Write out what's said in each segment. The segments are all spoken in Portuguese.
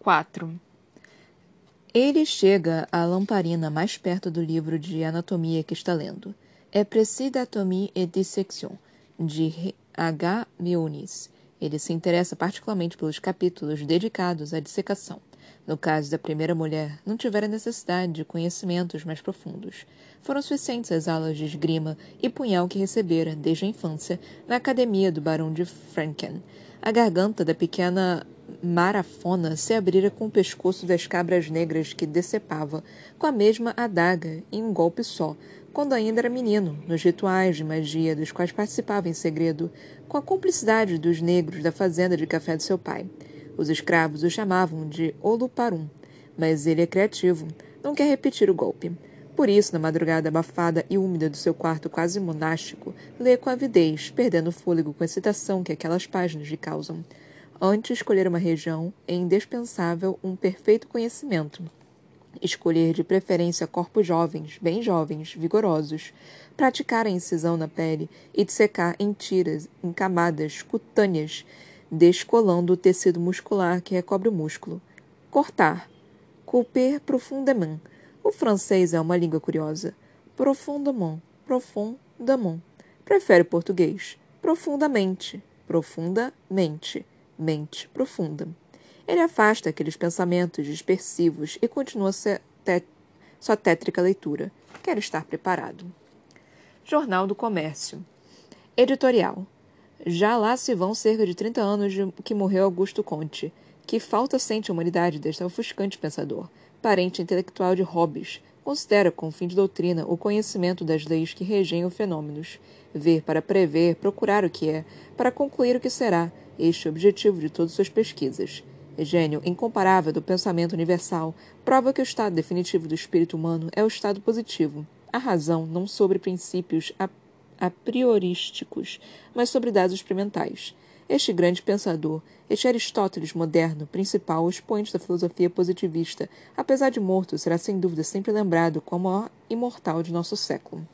4. Ele chega à lamparina mais perto do livro de anatomia que está lendo. É Précis et Dissection, de H. Mionis. Ele se interessa particularmente pelos capítulos dedicados à dissecação. No caso da primeira mulher, não tivera necessidade de conhecimentos mais profundos. Foram suficientes as aulas de esgrima e punhal que recebera, desde a infância, na academia do Barão de Franken. A garganta da pequena marafona se abrira com o pescoço das cabras negras que decepava, com a mesma adaga, em um golpe só, quando ainda era menino, nos rituais de magia dos quais participava em segredo, com a cumplicidade dos negros da fazenda de café de seu pai. Os escravos o chamavam de Oluparum, mas ele é criativo, não quer repetir o golpe. Por isso, na madrugada abafada e úmida do seu quarto quase monástico, lê com avidez, perdendo o fôlego com a excitação que aquelas páginas lhe causam. Antes escolher uma região, é indispensável um perfeito conhecimento. Escolher de preferência corpos jovens, bem jovens, vigorosos. Praticar a incisão na pele e dissecar em tiras, em camadas cutâneas, descolando o tecido muscular que recobre o músculo. Cortar. Couper profondément. O francês é uma língua curiosa. Profondément. Profondément. Prefere o português. Profundamente. Profundamente mente profunda. Ele afasta aqueles pensamentos dispersivos e continua sua tétrica leitura. Quer estar preparado. Jornal do Comércio. Editorial. Já lá se vão cerca de 30 anos de que morreu Augusto Conte. Que falta sente a humanidade deste ofuscante pensador, parente intelectual de Hobbes, considera com fim de doutrina o conhecimento das leis que regem fenômenos, ver para prever, procurar o que é, para concluir o que será, este é o objetivo de todas suas pesquisas. Gênio incomparável do pensamento universal, prova que o estado definitivo do espírito humano é o estado positivo, a razão não sobre princípios a, a priorísticos, mas sobre dados experimentais. Este grande pensador, este Aristóteles moderno, principal expoente da filosofia positivista, apesar de morto, será sem dúvida sempre lembrado como o maior imortal de nosso século.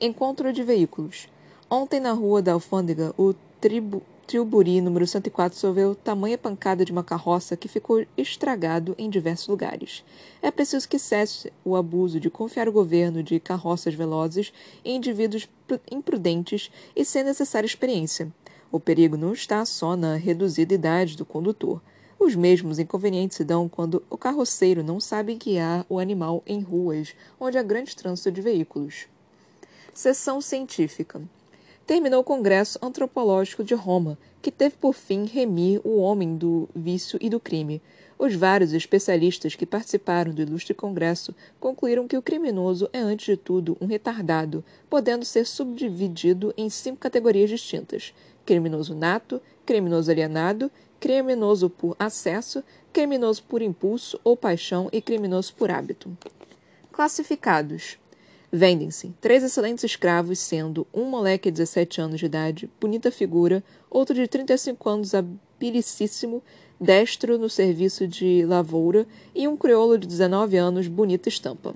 Encontro de veículos. Ontem, na rua da Alfândega, o tribu Tilbury, número 104, sofreu tamanha pancada de uma carroça que ficou estragado em diversos lugares. É preciso que cesse o abuso de confiar o governo de carroças velozes em indivíduos imprudentes e sem necessária experiência. O perigo não está só na reduzida idade do condutor. Os mesmos inconvenientes se dão quando o carroceiro não sabe guiar o animal em ruas onde há grande trânsito de veículos. Sessão científica terminou o Congresso Antropológico de Roma, que teve por fim remir o homem do vício e do crime. Os vários especialistas que participaram do ilustre congresso concluíram que o criminoso é, antes de tudo, um retardado, podendo ser subdividido em cinco categorias distintas: criminoso nato, criminoso alienado, criminoso por acesso, criminoso por impulso ou paixão e criminoso por hábito. Classificados: Vendem-se três excelentes escravos, sendo um moleque de 17 anos de idade, bonita figura, outro de 35 anos, habilicíssimo, destro no serviço de lavoura, e um crioulo de 19 anos, bonita estampa.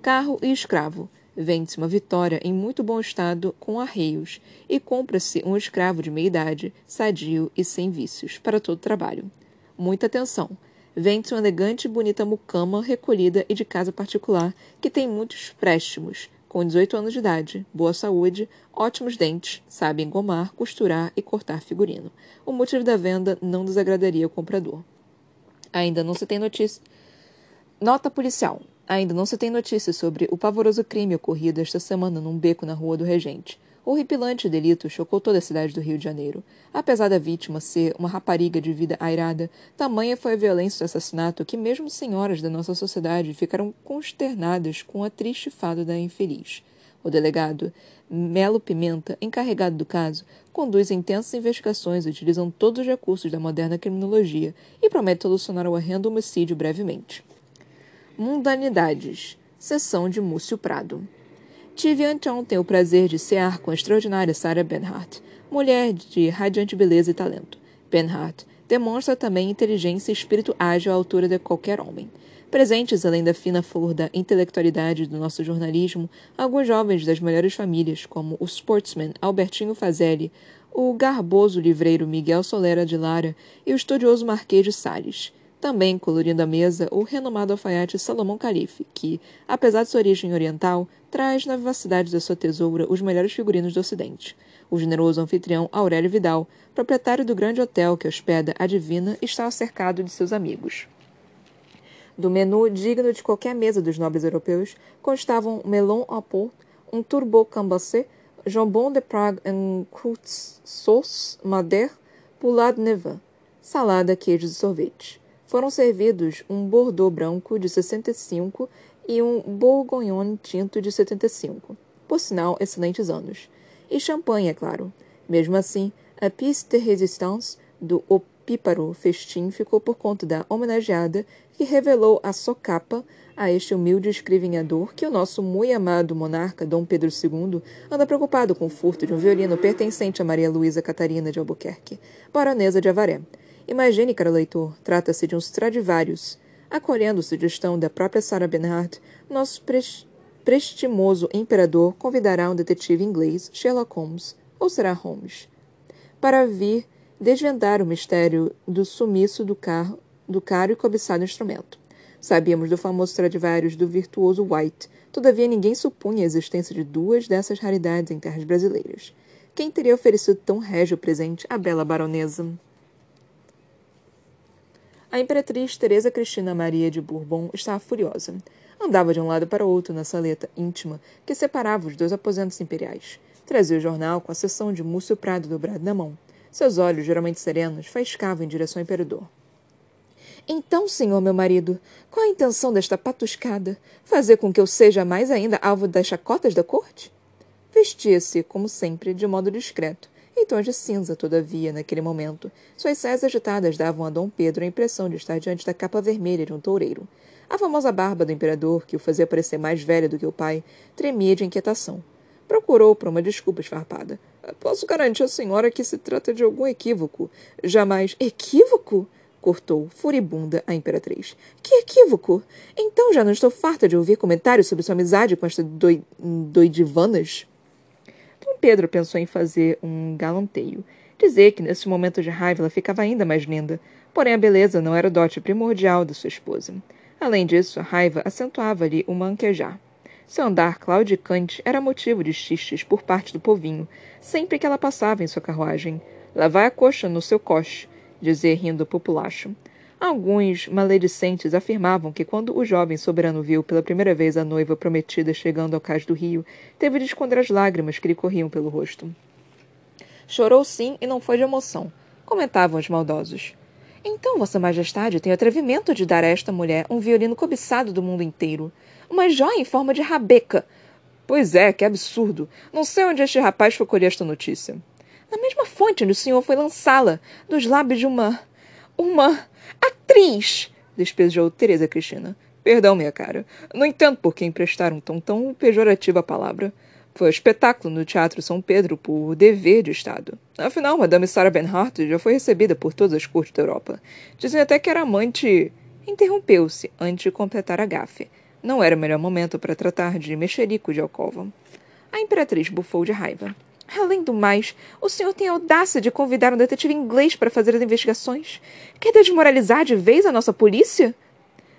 Carro e escravo. Vende-se uma vitória em muito bom estado com arreios, e compra-se um escravo de meia idade, sadio e sem vícios, para todo trabalho. Muita atenção! vende-se uma elegante e bonita mucama recolhida e de casa particular, que tem muitos préstimos, com 18 anos de idade, boa saúde, ótimos dentes, sabe engomar, costurar e cortar figurino. O motivo da venda não desagradaria o comprador. Ainda não se tem notícia. Nota policial. Ainda não se tem notícia sobre o pavoroso crime ocorrido esta semana num beco na Rua do Regente. O horripilante delito chocou toda a cidade do Rio de Janeiro. Apesar da vítima ser uma rapariga de vida airada, tamanha foi a violência do assassinato que mesmo senhoras da nossa sociedade ficaram consternadas com a triste fado da infeliz. O delegado Melo Pimenta, encarregado do caso, conduz intensas investigações utilizando todos os recursos da moderna criminologia e promete solucionar o horrendo homicídio brevemente. Mundanidades. Sessão de Múcio Prado. Tive anteontem o prazer de cear com a extraordinária Sarah Benhart, mulher de radiante beleza e talento. Benhart demonstra também inteligência e espírito ágil à altura de qualquer homem. Presentes, além da fina flor da intelectualidade do nosso jornalismo, alguns jovens das melhores famílias, como o sportsman Albertinho Fazelli, o garboso livreiro Miguel Solera de Lara e o estudioso Marquês de Sales. Também colorindo a mesa o renomado alfaiate Salomão Calife, que, apesar de sua origem oriental, traz na vivacidade da sua tesoura os melhores figurinos do Ocidente. O generoso anfitrião Aurélio Vidal, proprietário do grande hotel que hospeda a Divina, estava cercado de seus amigos. Do menu digno de qualquer mesa dos nobres europeus constavam melon à porte, um turbo cambassé, jambon de Prague en croûte sauce madère, poulade nevin, salada, queijos e sorvete. Foram servidos um Bordeaux branco de 65 e um Bourgogne tinto de 75. Por sinal, excelentes anos. E champanhe, é claro. Mesmo assim, a pièce de résistance do opíparo festim ficou por conta da homenageada que revelou a socapa a este humilde escrivinhador que o nosso muito amado monarca Dom Pedro II anda preocupado com o furto de um violino pertencente a Maria Luísa Catarina de Albuquerque, baronesa de Avaré. Imagine, caro leitor, trata-se de um Stradivarius. Acolhendo sugestão da própria Sarah Bernhardt, nosso prestimoso imperador convidará um detetive inglês, Sherlock Holmes, ou será Holmes, para vir desvendar o mistério do sumiço do, do caro e cobiçado instrumento. Sabíamos do famoso Stradivarius do virtuoso White, todavia ninguém supunha a existência de duas dessas raridades em terras brasileiras. Quem teria oferecido tão régio presente à bela baronesa? A imperatriz Teresa Cristina Maria de Bourbon estava furiosa. Andava de um lado para outro na saleta íntima que separava os dois aposentos imperiais. Trazia o jornal com a seção de Múcio Prado dobrado na mão. Seus olhos, geralmente serenos, faiscavam em direção ao imperador. Então, senhor meu marido, qual a intenção desta patuscada? Fazer com que eu seja mais ainda alvo das chacotas da corte? Vestia-se, como sempre, de modo discreto, em tons de cinza, todavia, naquele momento. Suas saias agitadas davam a Dom Pedro a impressão de estar diante da capa vermelha de um toureiro. A famosa barba do imperador, que o fazia parecer mais velho do que o pai, tremia de inquietação. Procurou por uma desculpa esfarpada. Posso garantir à senhora que se trata de algum equívoco. Jamais. Equívoco? cortou, furibunda, a imperatriz. Que equívoco! Então já não estou farta de ouvir comentários sobre sua amizade com esta doi... doidivanas? Pedro pensou em fazer um galanteio. Dizer que nesse momento de raiva ela ficava ainda mais linda. Porém, a beleza não era o dote primordial da sua esposa. Além disso, a raiva acentuava-lhe o manquejar. Seu andar claudicante era motivo de xistes por parte do povinho, sempre que ela passava em sua carruagem. Lá vai a coxa no seu coche, dizia rindo o populacho. Alguns maledicentes afirmavam que quando o jovem soberano viu pela primeira vez a noiva prometida chegando ao cais do rio, teve de esconder as lágrimas que lhe corriam pelo rosto. Chorou sim e não foi de emoção, comentavam os maldosos. Então, Vossa Majestade tem o atrevimento de dar a esta mulher um violino cobiçado do mundo inteiro. Uma joia em forma de rabeca. Pois é, que absurdo. Não sei onde este rapaz foi colher esta notícia na mesma fonte onde o senhor foi lançá-la, dos lábios de uma. Uma. atriz! despejou Teresa Cristina. Perdão, minha cara. Não entendo por que emprestar um tom tão pejorativo à palavra. Foi espetáculo no Teatro São Pedro por dever de Estado. Afinal, Madame Sarah Bernhardt já foi recebida por todas as cortes da Europa. Dizem até que era amante. Interrompeu-se antes de completar a gafe. Não era o melhor momento para tratar de mexerico de alcova. A imperatriz bufou de raiva. Além do mais, o senhor tem a audácia de convidar um detetive inglês para fazer as investigações. Quer desmoralizar de vez a nossa polícia?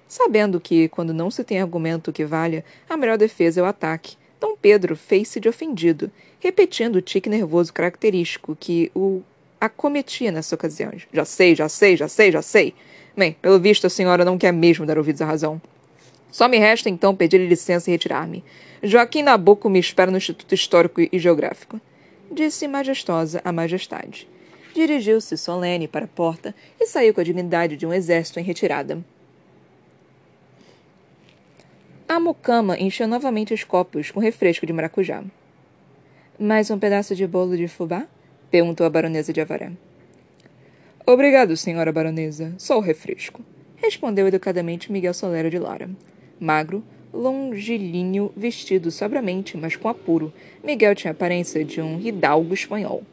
Sabendo que, quando não se tem argumento que valha, a melhor defesa é o ataque, Dom Pedro fez-se de ofendido, repetindo o tique nervoso característico que o acometia nessa ocasião. Já sei, já sei, já sei, já sei. Bem, pelo visto a senhora não quer mesmo dar ouvidos à razão. Só me resta então pedir licença e retirar-me. Joaquim Nabuco me espera no Instituto Histórico e Geográfico disse majestosa a majestade. Dirigiu-se solene para a porta e saiu com a dignidade de um exército em retirada. A mucama encheu novamente os copos com refresco de maracujá. Mais um pedaço de bolo de fubá? perguntou a baronesa de Avaré. Obrigado, senhora baronesa. Só o refresco. Respondeu educadamente Miguel Solero de Lara. Magro, longilíneo, vestido sobramente, mas com apuro. Miguel tinha a aparência de um hidalgo espanhol.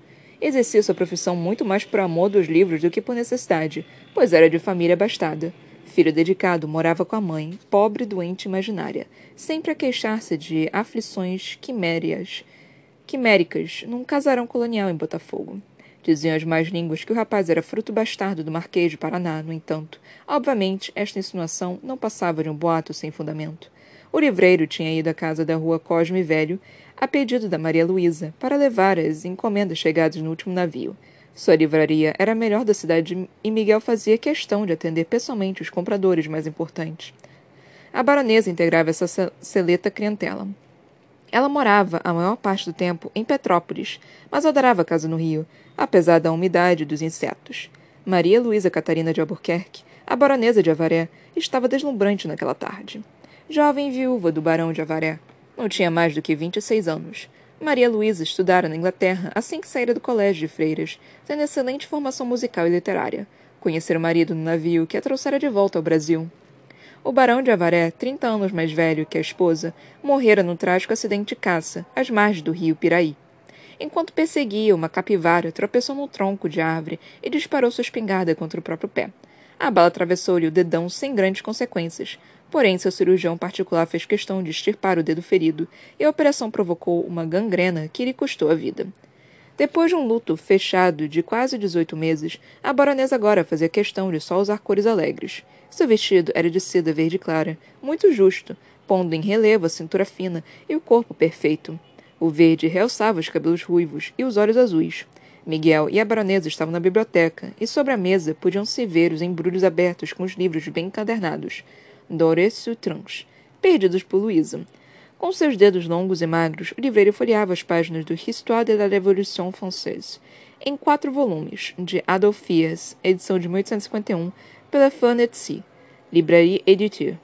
Exercia sua profissão muito mais por amor dos livros do que por necessidade, pois era de família abastada. Filho dedicado, morava com a mãe, pobre doente imaginária, sempre a queixar-se de aflições quimérias, quiméricas, num casarão colonial em Botafogo. Diziam as más línguas que o rapaz era fruto bastardo do Marquês de Paraná, no entanto. Obviamente, esta insinuação não passava de um boato sem fundamento. O livreiro tinha ido à casa da rua Cosme Velho, a pedido da Maria Luísa, para levar as encomendas chegadas no último navio. Sua livraria era a melhor da cidade e Miguel fazia questão de atender pessoalmente os compradores mais importantes. A baronesa integrava essa seleta clientela. Ela morava a maior parte do tempo em Petrópolis, mas adorava a casa no Rio, apesar da umidade e dos insetos. Maria Luísa Catarina de Albuquerque, a baronesa de Avaré, estava deslumbrante naquela tarde. Jovem viúva do barão de Avaré, não tinha mais do que vinte e seis anos. Maria Luísa estudara na Inglaterra assim que saíra do colégio de freiras, tendo excelente formação musical e literária. Conhecera o marido no navio que a trouxera de volta ao Brasil. O barão de Avaré, trinta anos mais velho que a esposa, morrera num trágico acidente de caça, às margens do rio Piraí. Enquanto perseguia uma capivara, tropeçou num tronco de árvore e disparou sua espingarda contra o próprio pé. A bala atravessou-lhe o dedão sem grandes consequências, Porém, seu cirurgião particular fez questão de extirpar o dedo ferido, e a operação provocou uma gangrena que lhe custou a vida. Depois de um luto fechado de quase 18 meses, a baronesa agora fazia questão de só usar cores alegres. Seu vestido era de seda verde clara, muito justo, pondo em relevo a cintura fina e o corpo perfeito. O verde realçava os cabelos ruivos e os olhos azuis. Miguel e a baronesa estavam na biblioteca, e sobre a mesa podiam-se ver os embrulhos abertos com os livros bem encadernados. Doré Sutrans, perdidos por Louisa. Com seus dedos longos e magros, o livreiro folheava as páginas do Histoire de la Révolution Française, em quatro volumes, de Adolphe Fies, edição de 1851, pela Fanetsi, Librairie Éditeur.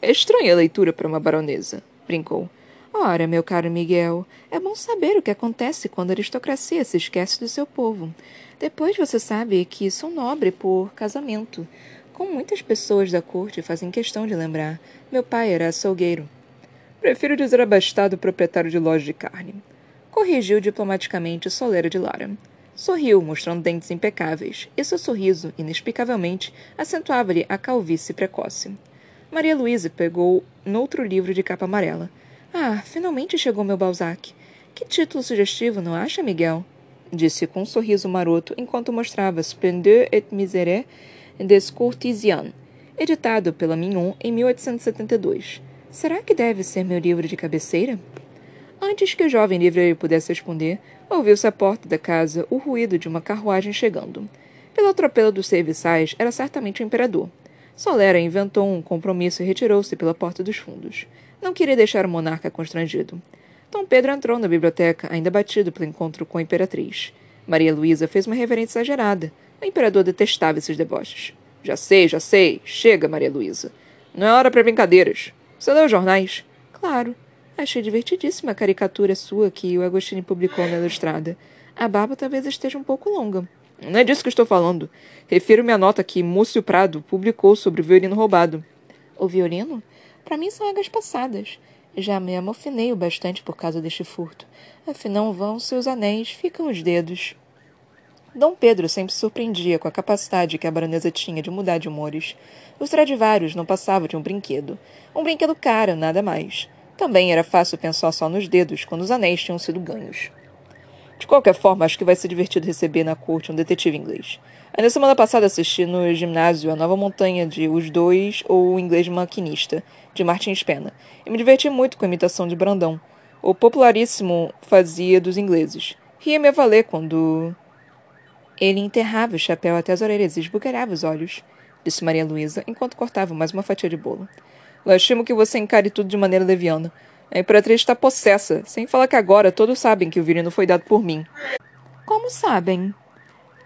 É estranha leitura para uma baronesa, brincou. Ora, meu caro Miguel, é bom saber o que acontece quando a aristocracia se esquece do seu povo. Depois você sabe que sou nobre por casamento. Como muitas pessoas da corte fazem questão de lembrar, meu pai era açougueiro. Prefiro dizer abastado proprietário de loja de carne. Corrigiu diplomaticamente Solera de Lara. Sorriu, mostrando dentes impecáveis, e seu sorriso, inexplicavelmente, acentuava-lhe a calvície precoce. Maria Luísa pegou noutro livro de capa amarela. Ah, finalmente chegou meu Balzac. Que título sugestivo, não acha, Miguel? Disse com um sorriso maroto enquanto mostrava Splendeur et Misère des editado pela Mignon em 1872. Será que deve ser meu livro de cabeceira? Antes que o jovem livreiro pudesse responder, ouviu-se à porta da casa o ruído de uma carruagem chegando. Pelo atropelo dos serviçais, era certamente o imperador. Solera inventou um compromisso e retirou-se pela porta dos fundos. Não queria deixar o monarca constrangido. Dom Pedro entrou na biblioteca, ainda batido pelo encontro com a imperatriz. Maria Luísa fez uma reverência exagerada, o imperador detestava esses deboches. Já sei, já sei. Chega, Maria Luísa. Não é hora para brincadeiras. Você leu os jornais? Claro. Achei divertidíssima a caricatura sua que o Agostini publicou na ilustrada. A barba talvez esteja um pouco longa. Não é disso que estou falando. Refiro-me à nota que Múcio Prado publicou sobre o violino roubado. O violino? Para mim são águas passadas. Já me amofinei o bastante por causa deste furto. Afinal vão seus anéis, ficam os dedos. Dom Pedro sempre se surpreendia com a capacidade que a baronesa tinha de mudar de humores. Os Stradivarius não passavam de um brinquedo. Um brinquedo caro, nada mais. Também era fácil pensar só nos dedos quando os anéis tinham sido ganhos. De qualquer forma, acho que vai ser divertido receber na corte um detetive inglês. Ainda semana passada assisti no ginásio a nova montanha de Os Dois ou O Inglês Maquinista, de Martin Spena, e me diverti muito com a imitação de Brandão. O popularíssimo fazia dos ingleses. Ria-me a valer quando ele enterrava o chapéu até as orelhas e esbugalhava os olhos, disse Maria Luísa, enquanto cortava mais uma fatia de bolo. Lastimo que você encare tudo de maneira leviana. A imperatriz está possessa, sem falar que agora todos sabem que o virino foi dado por mim. Como sabem?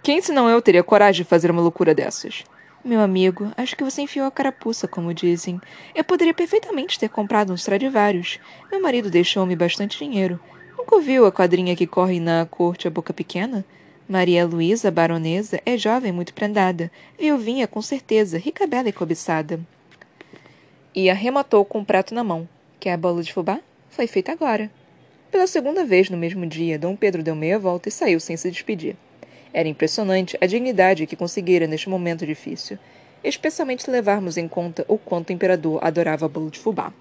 Quem, senão eu, teria coragem de fazer uma loucura dessas? Meu amigo, acho que você enfiou a carapuça, como dizem. Eu poderia perfeitamente ter comprado uns Stradivarius. Meu marido deixou-me bastante dinheiro. Nunca ouviu a quadrinha que corre na corte a boca pequena? Maria Luísa, baronesa, é jovem muito prendada, viuvinha com certeza, rica, bela e cobiçada. E arrematou com um prato na mão. Quer a bola de fubá? Foi feita agora. Pela segunda vez no mesmo dia, Dom Pedro deu meia volta e saiu sem se despedir. Era impressionante a dignidade que conseguira neste momento difícil, especialmente se levarmos em conta o quanto o imperador adorava bolo de fubá.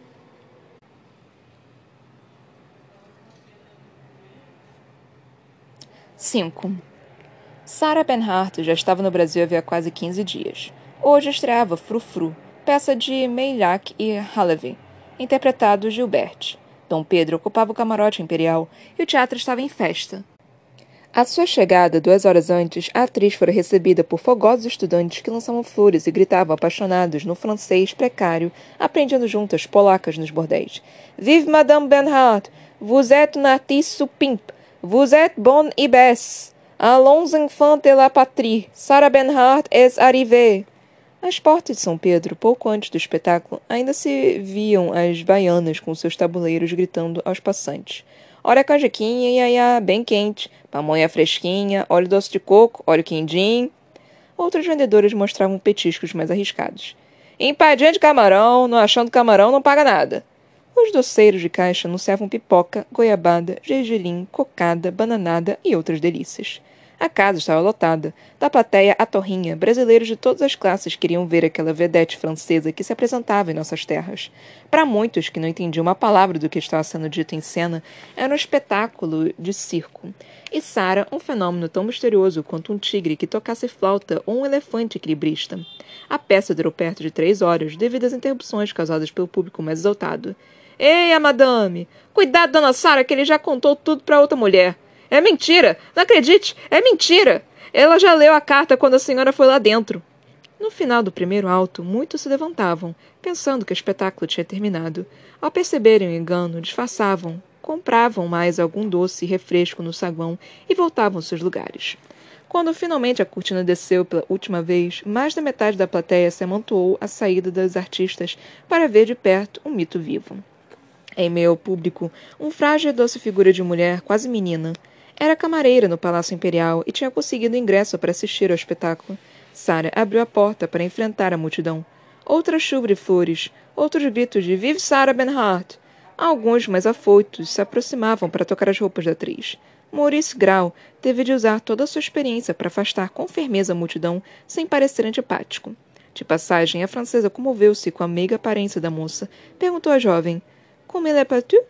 5. Sarah Bernhardt já estava no Brasil havia quase 15 dias. Hoje estreava Frufru, peça de Meilhac e Halevy, interpretado Gilbert. Dom Pedro ocupava o camarote imperial e o teatro estava em festa. À sua chegada, duas horas antes, a atriz fora recebida por fogosos estudantes que lançavam flores e gritavam apaixonados no francês precário, aprendendo juntas polacas nos bordéis. Vive Madame Bernhardt! Vous êtes une artiste pimp! Vous êtes bonne et besse. Allons enfants de la patrie. Sarah Bernhardt est arrivée. Às portas de São Pedro, pouco antes do espetáculo, ainda se viam as baianas com seus tabuleiros gritando aos passantes. Olha a canjiquinha, iaiá, bem quente, pamonha fresquinha, óleo doce de coco, óleo quindim. Outros vendedores mostravam petiscos mais arriscados. Empadinha de camarão, não achando camarão, não paga nada. Os doceiros de caixa anunciavam pipoca, goiabada, gergelim, cocada, bananada e outras delícias. A casa estava lotada. Da plateia à torrinha, brasileiros de todas as classes queriam ver aquela vedete francesa que se apresentava em nossas terras. Para muitos que não entendiam uma palavra do que estava sendo dito em cena, era um espetáculo de circo. E Sara, um fenômeno tão misterioso quanto um tigre que tocasse flauta ou um elefante equilibrista. A peça durou perto de três horas, devido às interrupções causadas pelo público mais exaltado. Ei, madame! Cuidado, dona Sara, que ele já contou tudo para outra mulher. É mentira! Não acredite! É mentira! Ela já leu a carta quando a senhora foi lá dentro. No final do primeiro alto, muitos se levantavam, pensando que o espetáculo tinha terminado. Ao perceberem o engano, disfarçavam, compravam mais algum doce e refresco no saguão e voltavam aos seus lugares. Quando finalmente a cortina desceu pela última vez, mais da metade da plateia se amontoou à saída dos artistas para ver de perto um mito vivo. Em meio ao público, um frágil e doce figura de mulher, quase menina. Era camareira no Palácio Imperial e tinha conseguido ingresso para assistir ao espetáculo. Sara abriu a porta para enfrentar a multidão. Outra chuva de flores, outros gritos de Vive Sarah Benhart! Alguns mais afoitos se aproximavam para tocar as roupas da atriz. Maurice Grau teve de usar toda a sua experiência para afastar com firmeza a multidão sem parecer antipático. De passagem, a francesa comoveu-se com a meiga aparência da moça. Perguntou à jovem: como ele é para tu?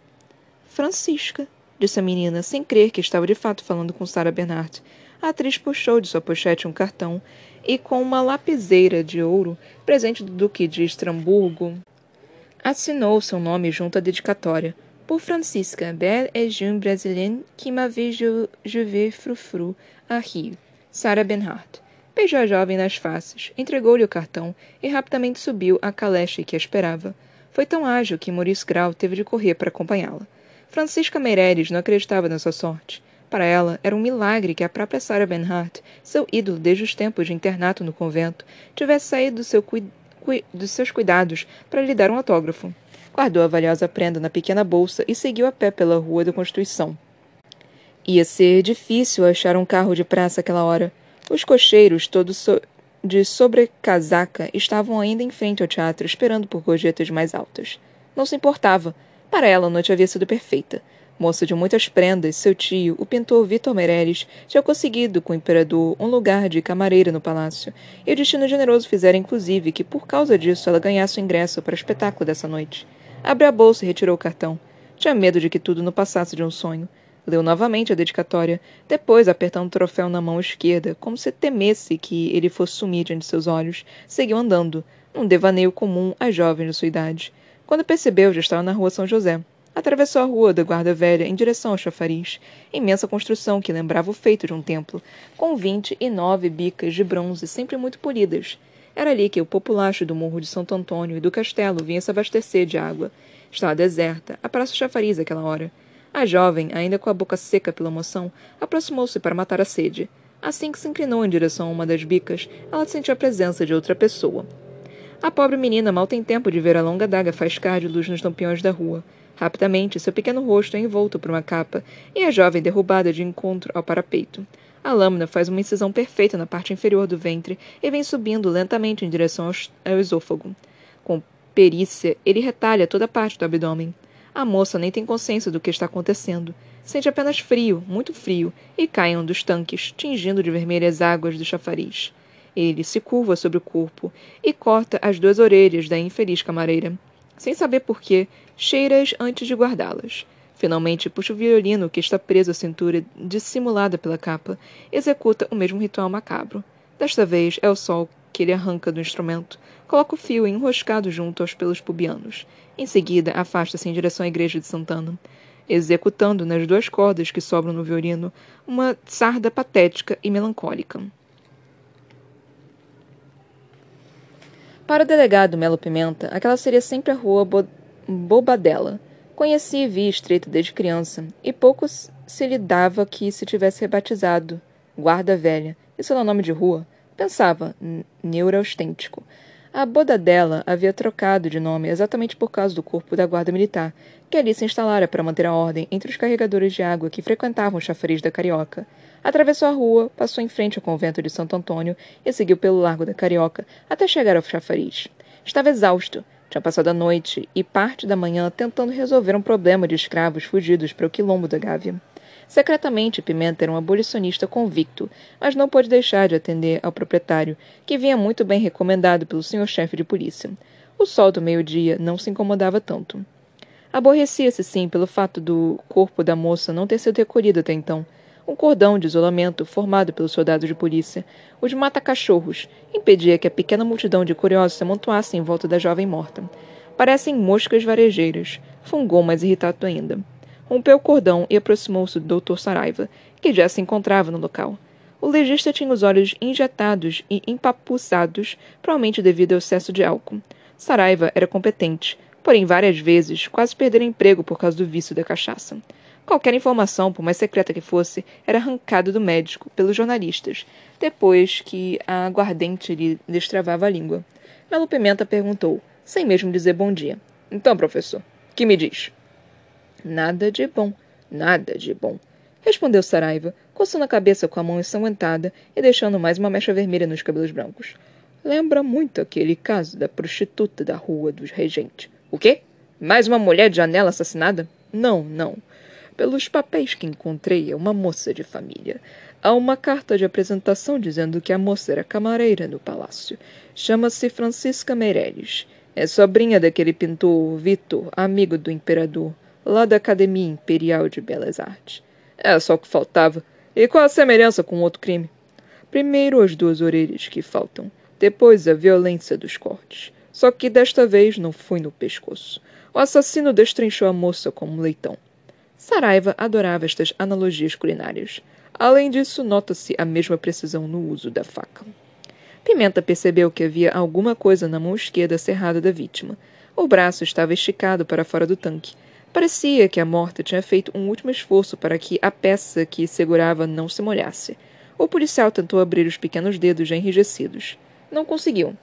Francisca, disse a menina, sem crer que estava de fato falando com Sarah Bernhardt. A atriz puxou de sua pochete um cartão e, com uma lapiseira de ouro, presente do Duque de Estramburgo, assinou seu nome junto à dedicatória. Por Francisca, belle et jeune brésilienne qui m'avait joué frufru a Rio. Sarah Bernhardt. Beijou a jovem nas faces, entregou-lhe o cartão e rapidamente subiu à caleche que a esperava. Foi tão ágil que Maurice Grau teve de correr para acompanhá-la. Francisca Meireles não acreditava na sua sorte. Para ela, era um milagre que a própria Sarah Benhart, seu ídolo desde os tempos de internato no convento, tivesse saído do seu dos seus cuidados para lhe dar um autógrafo. Guardou a valiosa prenda na pequena bolsa e seguiu a pé pela Rua da Constituição. Ia ser difícil achar um carro de praça aquela hora. Os cocheiros, todos so de sobrecasaca estavam ainda em frente ao teatro, esperando por gorjetas mais altas. Não se importava. Para ela, a noite havia sido perfeita. Moça de muitas prendas, seu tio, o pintor Vitor Meireles, tinha conseguido com o imperador um lugar de camareira no palácio, e o destino generoso fizera inclusive que, por causa disso, ela ganhasse o ingresso para o espetáculo dessa noite. Abriu a bolsa e retirou o cartão. Tinha medo de que tudo não passasse de um sonho. Leu novamente a dedicatória, depois, apertando o troféu na mão esquerda, como se temesse que ele fosse sumir diante de seus olhos, seguiu andando, num devaneio comum às jovens de sua idade. Quando percebeu, já estava na rua São José. Atravessou a rua da Guarda Velha em direção ao chafariz, imensa construção que lembrava o feito de um templo, com vinte e nove bicas de bronze sempre muito polidas. Era ali que o populacho do Morro de Santo Antônio e do castelo vinha se abastecer de água. Estava deserta, a praça chafariz àquela hora. A jovem, ainda com a boca seca pela emoção, aproximou-se para matar a sede. Assim que se inclinou em direção a uma das bicas, ela sentiu a presença de outra pessoa. A pobre menina mal tem tempo de ver a longa daga faiscar de luz nos lampiões da rua. Rapidamente, seu pequeno rosto é envolto por uma capa e a jovem derrubada de encontro ao parapeito. A lâmina faz uma incisão perfeita na parte inferior do ventre e vem subindo lentamente em direção ao esôfago. Com perícia, ele retalha toda a parte do abdômen. A moça nem tem consciência do que está acontecendo. Sente apenas frio, muito frio, e cai em um dos tanques, tingindo de vermelho as águas do chafariz. Ele se curva sobre o corpo e corta as duas orelhas da infeliz camareira. Sem saber por quê, cheiras antes de guardá-las. Finalmente, puxa o violino que está preso à cintura, dissimulada pela capa, executa o mesmo ritual macabro. Desta vez é o sol que ele arranca do instrumento, coloca o fio enroscado junto aos pelos pubianos. Em seguida, afasta-se em direção à igreja de Santana, executando nas duas cordas que sobram no violino uma sarda patética e melancólica. Para o delegado Melo Pimenta, aquela seria sempre a rua Bo Bobadela Conheci e vi Estreito desde criança, e pouco se lhe dava que se tivesse rebatizado Guarda Velha. Isso era o nome de rua? Pensava, neuraustêntico. A boda dela havia trocado de nome exatamente por causa do corpo da guarda militar, que ali se instalara para manter a ordem entre os carregadores de água que frequentavam o chafariz da Carioca. Atravessou a rua, passou em frente ao convento de Santo Antônio e seguiu pelo largo da Carioca até chegar ao chafariz. Estava exausto, tinha passado a noite e parte da manhã tentando resolver um problema de escravos fugidos para o quilombo da Gávea. Secretamente, Pimenta era um abolicionista convicto, mas não pôde deixar de atender ao proprietário, que vinha muito bem recomendado pelo senhor-chefe de polícia. O sol do meio-dia não se incomodava tanto. Aborrecia-se, sim, pelo fato do corpo da moça não ter sido recolhido até então, um cordão de isolamento formado pelos soldados de polícia, os mata-cachorros, impedia que a pequena multidão de curiosos se amontoasse em volta da jovem morta. Parecem moscas varejeiras. Fungou mais irritado ainda. Rompeu o cordão e aproximou-se do Dr. Saraiva, que já se encontrava no local. O legista tinha os olhos injetados e empapuçados, provavelmente devido ao excesso de álcool. Saraiva era competente, porém várias vezes quase perdera emprego por causa do vício da cachaça. Qualquer informação, por mais secreta que fosse, era arrancada do médico pelos jornalistas, depois que a aguardente lhe destravava a língua. Melo Pimenta perguntou, sem mesmo dizer bom dia. Então, professor, que me diz? Nada de bom, nada de bom. Respondeu Saraiva, coçando a cabeça com a mão ensanguentada e deixando mais uma mecha vermelha nos cabelos brancos. Lembra muito aquele caso da prostituta da Rua dos Regentes. O quê? Mais uma mulher de janela assassinada? Não, não. Pelos papéis que encontrei, é uma moça de família. Há uma carta de apresentação dizendo que a moça era camareira no palácio. Chama-se Francisca Meirelles. É sobrinha daquele pintor Vitor, amigo do imperador, lá da Academia Imperial de Belas Artes. É só o que faltava. E qual a semelhança com outro crime? Primeiro as duas orelhas que faltam, depois a violência dos cortes. Só que desta vez não foi no pescoço. O assassino destrinchou a moça como um leitão. Saraiva adorava estas analogias culinárias. Além disso, nota-se a mesma precisão no uso da faca. Pimenta percebeu que havia alguma coisa na mão esquerda cerrada da vítima. O braço estava esticado para fora do tanque. Parecia que a morta tinha feito um último esforço para que a peça que segurava não se molhasse. O policial tentou abrir os pequenos dedos já enrijecidos. Não conseguiu.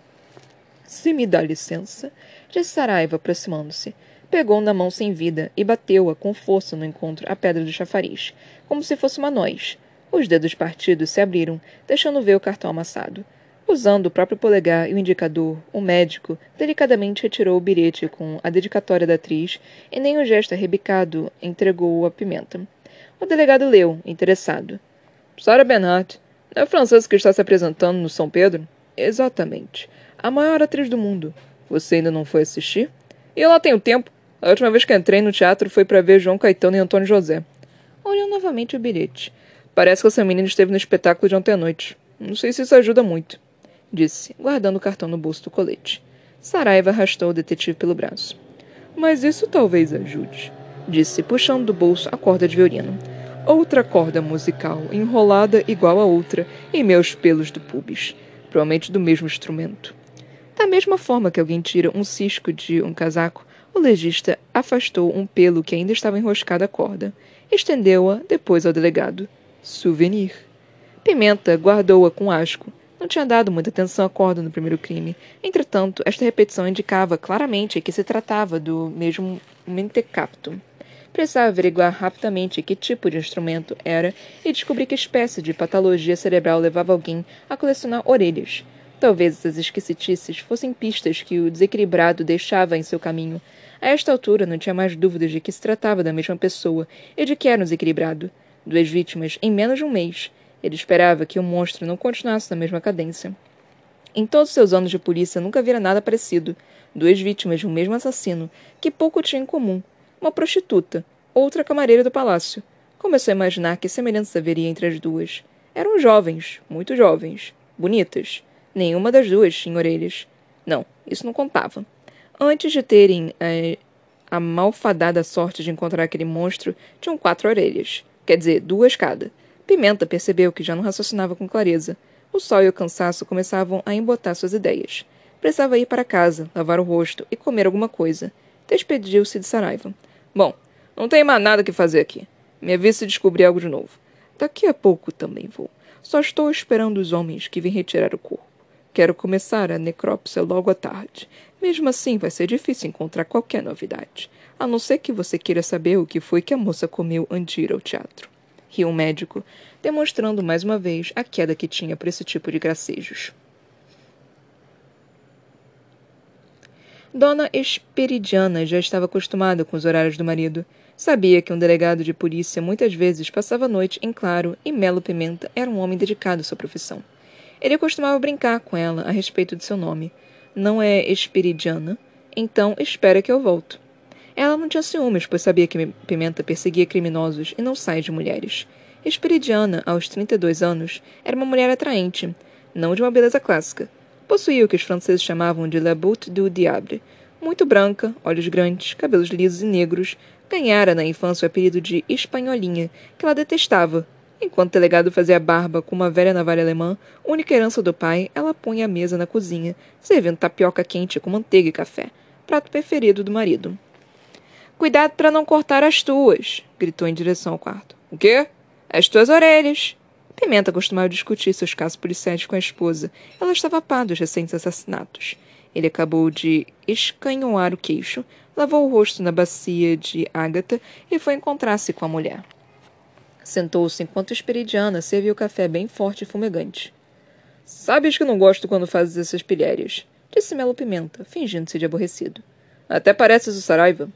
Se me dá licença, disse Saraiva, aproximando-se pegou na mão sem vida e bateu-a com força no encontro à pedra do chafariz, como se fosse uma noz. Os dedos partidos se abriram, deixando ver o cartão amassado. Usando o próprio polegar e o indicador, o médico delicadamente retirou o bilhete com a dedicatória da atriz e nem o gesto arrebicado entregou-o à pimenta. O delegado leu, interessado. Sarah Bernhardt, é a francesa que está se apresentando no São Pedro? Exatamente. A maior atriz do mundo. Você ainda não foi assistir? Eu lá tenho tempo. A última vez que entrei no teatro foi para ver João Caetano e Antônio José. Olhou novamente o bilhete. Parece que essa menina esteve no espetáculo de ontem à noite. Não sei se isso ajuda muito, disse, guardando o cartão no bolso do colete. Saraiva arrastou o detetive pelo braço. Mas isso talvez ajude, disse, puxando do bolso a corda de violino. Outra corda musical, enrolada igual a outra, em meus pelos do pubis, provavelmente do mesmo instrumento. Da mesma forma que alguém tira um cisco de um casaco o legista afastou um pelo que ainda estava enroscado à corda. Estendeu-a depois ao delegado. Souvenir. Pimenta guardou-a com asco. Não tinha dado muita atenção à corda no primeiro crime. Entretanto, esta repetição indicava claramente que se tratava do mesmo mentecapto. Precisava averiguar rapidamente que tipo de instrumento era e descobrir que espécie de patologia cerebral levava alguém a colecionar orelhas. Talvez essas esquisitices fossem pistas que o desequilibrado deixava em seu caminho, a esta altura não tinha mais dúvidas de que se tratava da mesma pessoa e de que era um desequilibrado. Duas vítimas em menos de um mês. Ele esperava que o monstro não continuasse na mesma cadência. Em todos seus anos de polícia nunca vira nada parecido. Duas vítimas de um mesmo assassino, que pouco tinha em comum. Uma prostituta, outra camareira do palácio. Começou a imaginar que semelhança haveria entre as duas. Eram jovens, muito jovens, bonitas. Nenhuma das duas tinha orelhas. Não, isso não contava. Antes de terem a, a malfadada sorte de encontrar aquele monstro, tinham quatro orelhas. Quer dizer, duas cada. Pimenta percebeu que já não raciocinava com clareza. O sol e o cansaço começavam a embotar suas ideias. Precisava ir para casa, lavar o rosto e comer alguma coisa. Despediu-se de Saraiva. Bom, não tem mais nada que fazer aqui. Me avise se descobrir algo de novo. Daqui a pouco também vou. Só estou esperando os homens que vêm retirar o corpo. Quero começar a necrópsia logo à tarde. Mesmo assim, vai ser difícil encontrar qualquer novidade. A não ser que você queira saber o que foi que a moça comeu antes de ir ao teatro. Riu o médico, demonstrando mais uma vez a queda que tinha por esse tipo de gracejos. Dona Esperidiana já estava acostumada com os horários do marido. Sabia que um delegado de polícia muitas vezes passava a noite em claro e Melo Pimenta era um homem dedicado à sua profissão. Ele costumava brincar com ela a respeito de seu nome. Não é Esperidiana? Então espera que eu volto. Ela não tinha ciúmes, pois sabia que Pimenta perseguia criminosos e não sai de mulheres. Esperidiana, aos 32 anos, era uma mulher atraente, não de uma beleza clássica, Possuía o que os franceses chamavam de la boute du diable. Muito branca, olhos grandes, cabelos lisos e negros, ganhara na infância o apelido de Espanholinha, que ela detestava. Enquanto o delegado fazia barba com uma velha navalha alemã, única herança do pai, ela punha a mesa na cozinha, servindo tapioca quente com manteiga e café, prato preferido do marido. Cuidado para não cortar as tuas! gritou em direção ao quarto. O quê? As tuas orelhas! Pimenta costumava discutir seus casos policiais com a esposa. Ela estava a par dos recentes assassinatos. Ele acabou de escanhoar o queixo, lavou o rosto na bacia de Ágata e foi encontrar-se com a mulher. Sentou-se enquanto Esperidiana serviu o café bem forte e fumegante. Sabes que não gosto quando fazes essas pilhérias, disse Melo Pimenta, fingindo-se de aborrecido. Até pareces o Saraiva.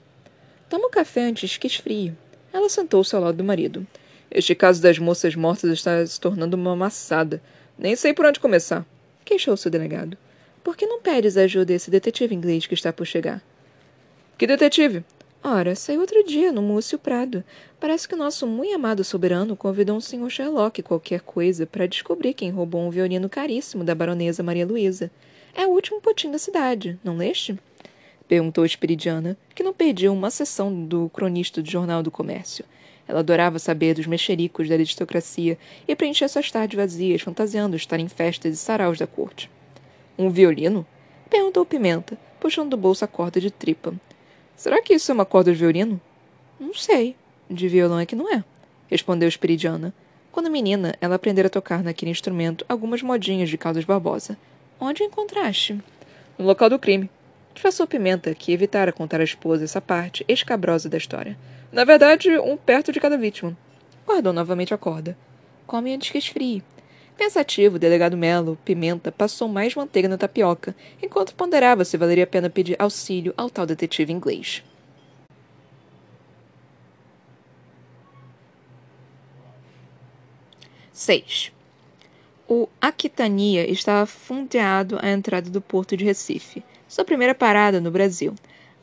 Toma o café antes que esfrie. Ela sentou-se ao lado do marido. Este caso das moças mortas está se tornando uma maçada. Nem sei por onde começar. Queixou-se o delegado. Por que não pedes a ajuda desse detetive inglês que está por chegar? Que detetive? Ora, saiu outro dia no Múcio Prado. Parece que o nosso muito amado soberano convidou um senhor Sherlock qualquer coisa para descobrir quem roubou um violino caríssimo da baronesa Maria Luísa. É o último potim da cidade, não leste? Perguntou Esperidiana, que não perdia uma sessão do cronista do Jornal do Comércio. Ela adorava saber dos mexericos da aristocracia e preencher suas tardes vazias, fantasiando estar em festas e saraus da corte. Um violino? Perguntou Pimenta, puxando do bolso a corda de tripa. Será que isso é uma corda de violino? Não sei. De violão é que não é, respondeu Esperidiana. Quando menina, ela aprendera a tocar naquele instrumento algumas modinhas de Caldas Barbosa. Onde encontraste? No local do crime. Disfarçou Pimenta, que evitara contar à esposa essa parte escabrosa da história. Na verdade, um perto de cada vítima. Guardou novamente a corda. Come antes que esfrie. Pensativo, o delegado Melo, Pimenta, passou mais manteiga na tapioca, enquanto ponderava se valeria a pena pedir auxílio ao tal detetive inglês. Seis. O Aquitania estava fundeado à entrada do porto de Recife, sua primeira parada no Brasil.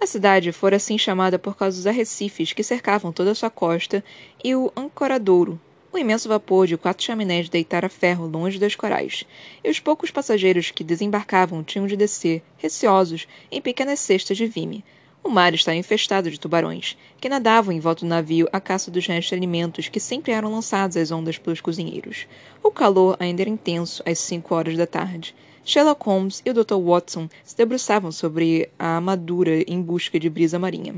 A cidade fora assim chamada por causa dos arrecifes que cercavam toda a sua costa e o ancoradouro, o imenso vapor de quatro chaminés deitar a ferro longe das corais, e os poucos passageiros que desembarcavam tinham de descer, receosos, em pequenas cestas de vime. O mar estava infestado de tubarões, que nadavam em volta do navio à caça dos restos de alimentos que sempre eram lançados às ondas pelos cozinheiros. O calor ainda era intenso às cinco horas da tarde. Sherlock Holmes e o Dr. Watson se debruçavam sobre a amadura em busca de brisa marinha.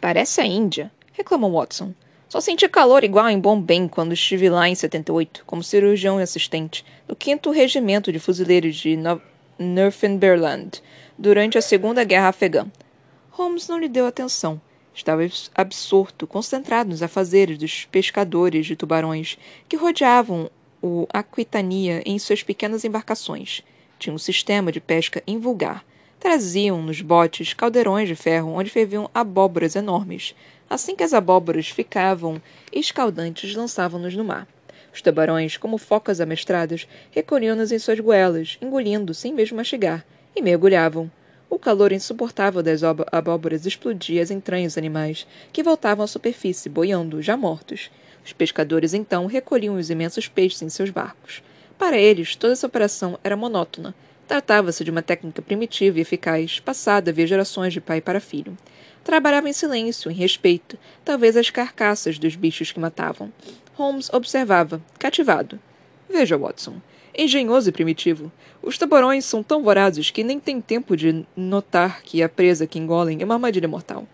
Parece a Índia, reclamou Watson. Só senti calor igual em Bombay quando estive lá em 78, como cirurgião e assistente, do 5 Regimento de Fuzileiros de no Northumberland, durante a Segunda Guerra Afegã. Holmes não lhe deu atenção. Estava absorto, concentrado nos afazeres dos pescadores de tubarões que rodeavam o Aquitania em suas pequenas embarcações. Tinha um sistema de pesca invulgar. Traziam nos botes caldeirões de ferro onde ferviam abóboras enormes. Assim que as abóboras ficavam escaldantes, lançavam-nos no mar. Os tubarões, como focas amestradas, recolhiam-nas em suas goelas, engolindo sem mesmo mastigar, e mergulhavam. O calor insuportável das abóboras explodia as entranhas animais, que voltavam à superfície, boiando, já mortos. Os pescadores então recolhiam os imensos peixes em seus barcos. Para eles, toda essa operação era monótona. Tratava-se de uma técnica primitiva e eficaz, passada via gerações de pai para filho. Trabalhavam em silêncio, em respeito, talvez as carcaças dos bichos que matavam. Holmes observava, cativado. Veja, Watson. Engenhoso e primitivo. Os tubarões são tão vorazes que nem tem tempo de notar que a presa que engolem é uma armadilha mortal.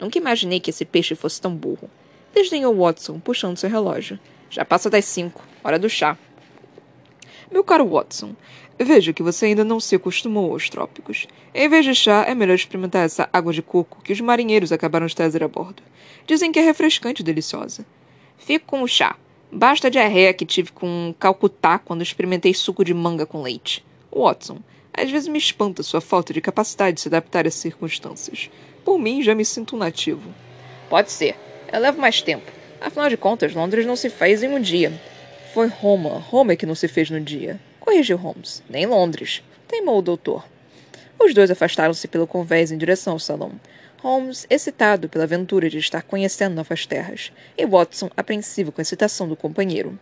Nunca imaginei que esse peixe fosse tão burro. Desdenhou Watson, puxando seu relógio. Já passa das cinco. Hora do chá. Meu caro Watson, vejo que você ainda não se acostumou aos trópicos. Em vez de chá, é melhor experimentar essa água de coco que os marinheiros acabaram de trazer a bordo. Dizem que é refrescante e deliciosa. Fico com o chá. Basta a diarreia que tive com Calcutá quando experimentei suco de manga com leite. Watson, às vezes me espanta sua falta de capacidade de se adaptar às circunstâncias. Por mim, já me sinto um nativo. Pode ser. Eu levo mais tempo. Afinal de contas, Londres não se fez em um dia. Foi Roma. Roma é que não se fez no dia. Corrigiu Holmes. Nem Londres. Teimou o doutor. Os dois afastaram-se pelo convés em direção ao salão. Holmes, excitado pela aventura de estar conhecendo novas terras, e Watson, apreensivo com a excitação do companheiro.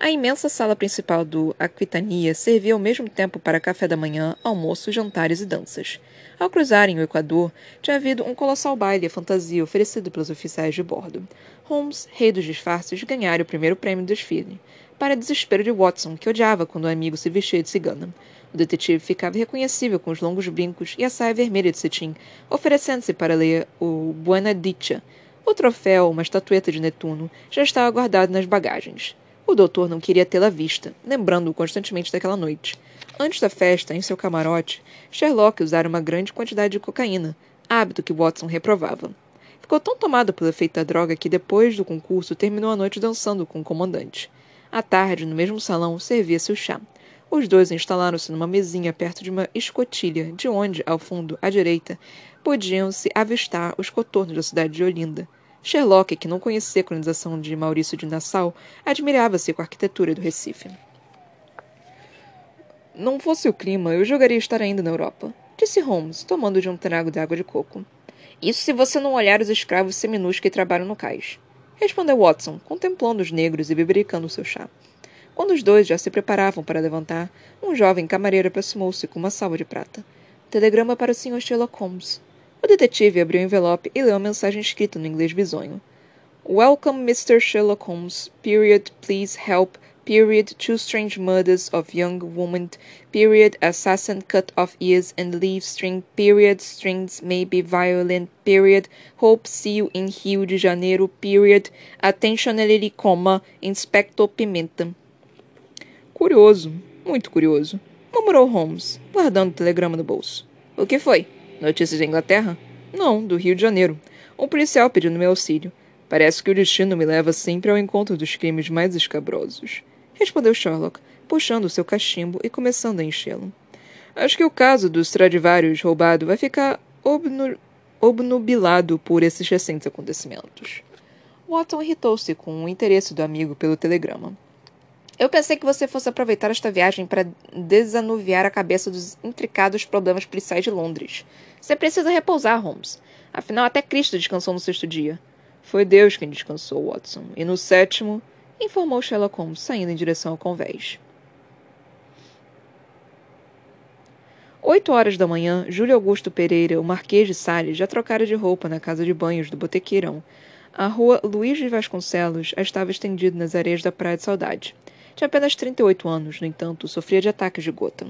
A imensa sala principal do Aquitania servia ao mesmo tempo para café da manhã, almoço, jantares e danças. Ao cruzarem o Equador, tinha havido um colossal baile à fantasia oferecido pelos oficiais de bordo. Holmes, rei dos disfarces, ganhara o primeiro prêmio do desfile, para desespero de Watson, que odiava quando o amigo se vestia de cigana. O detetive ficava irreconhecível com os longos brincos e a saia vermelha de cetim, oferecendo-se para ler o Buena Dicha. O troféu, uma estatueta de Netuno, já estava guardado nas bagagens. O doutor não queria tê-la vista, lembrando-o constantemente daquela noite. Antes da festa, em seu camarote, Sherlock usara uma grande quantidade de cocaína, hábito que Watson reprovava. Ficou tão tomado pelo efeito da droga que, depois do concurso, terminou a noite dançando com o comandante. À tarde, no mesmo salão, servia-se o chá. Os dois instalaram-se numa mesinha perto de uma escotilha, de onde, ao fundo, à direita, podiam-se avistar os contornos da cidade de Olinda. Sherlock, que não conhecia a colonização de Maurício de Nassau, admirava-se com a arquitetura do Recife. Não fosse o clima, eu jogaria estar ainda na Europa, disse Holmes, tomando de um trago de água de coco. Isso se você não olhar os escravos seminus que trabalham no cais. Respondeu Watson, contemplando os negros e bebericando seu chá. Quando os dois já se preparavam para levantar, um jovem camareiro aproximou-se com uma salva de prata. Telegrama para o Sr. Sherlock Holmes. O detetive abriu o envelope e leu a mensagem escrita no inglês bizonho. Welcome, Mr. Sherlock Holmes. Period. Please help. Period. Two strange murders of young woman. Period. Assassin cut off ears and leave string. Period. Strings may be violent. Period. Hope see you in Rio de Janeiro. Period. Attentionally, comma. Inspector Pimenta. Curioso. Muito curioso. Murmurou Holmes, guardando o telegrama no bolso. O que foi? Notícias da Inglaterra? Não, do Rio de Janeiro. Um policial pedindo meu auxílio. Parece que o destino me leva sempre ao encontro dos crimes mais escabrosos. Respondeu Sherlock, puxando seu cachimbo e começando a enchê-lo. Acho que o caso dos Stradivarius roubado vai ficar obnu obnubilado por esses recentes acontecimentos. Watson irritou-se com o interesse do amigo pelo telegrama. Eu pensei que você fosse aproveitar esta viagem para desanuviar a cabeça dos intricados problemas policiais de Londres. Você precisa repousar, Holmes. Afinal, até Cristo descansou no sexto dia. Foi Deus quem descansou, Watson. E no sétimo, informou Sherlock Holmes, saindo em direção ao convés. Oito horas da manhã, Júlio Augusto Pereira, o Marquês de Sales, já trocara de roupa na casa de banhos do botequeirão. A rua Luiz de Vasconcelos estava estendida nas areias da Praia de Saudade. Tinha apenas 38 anos, no entanto, sofria de ataques de gota.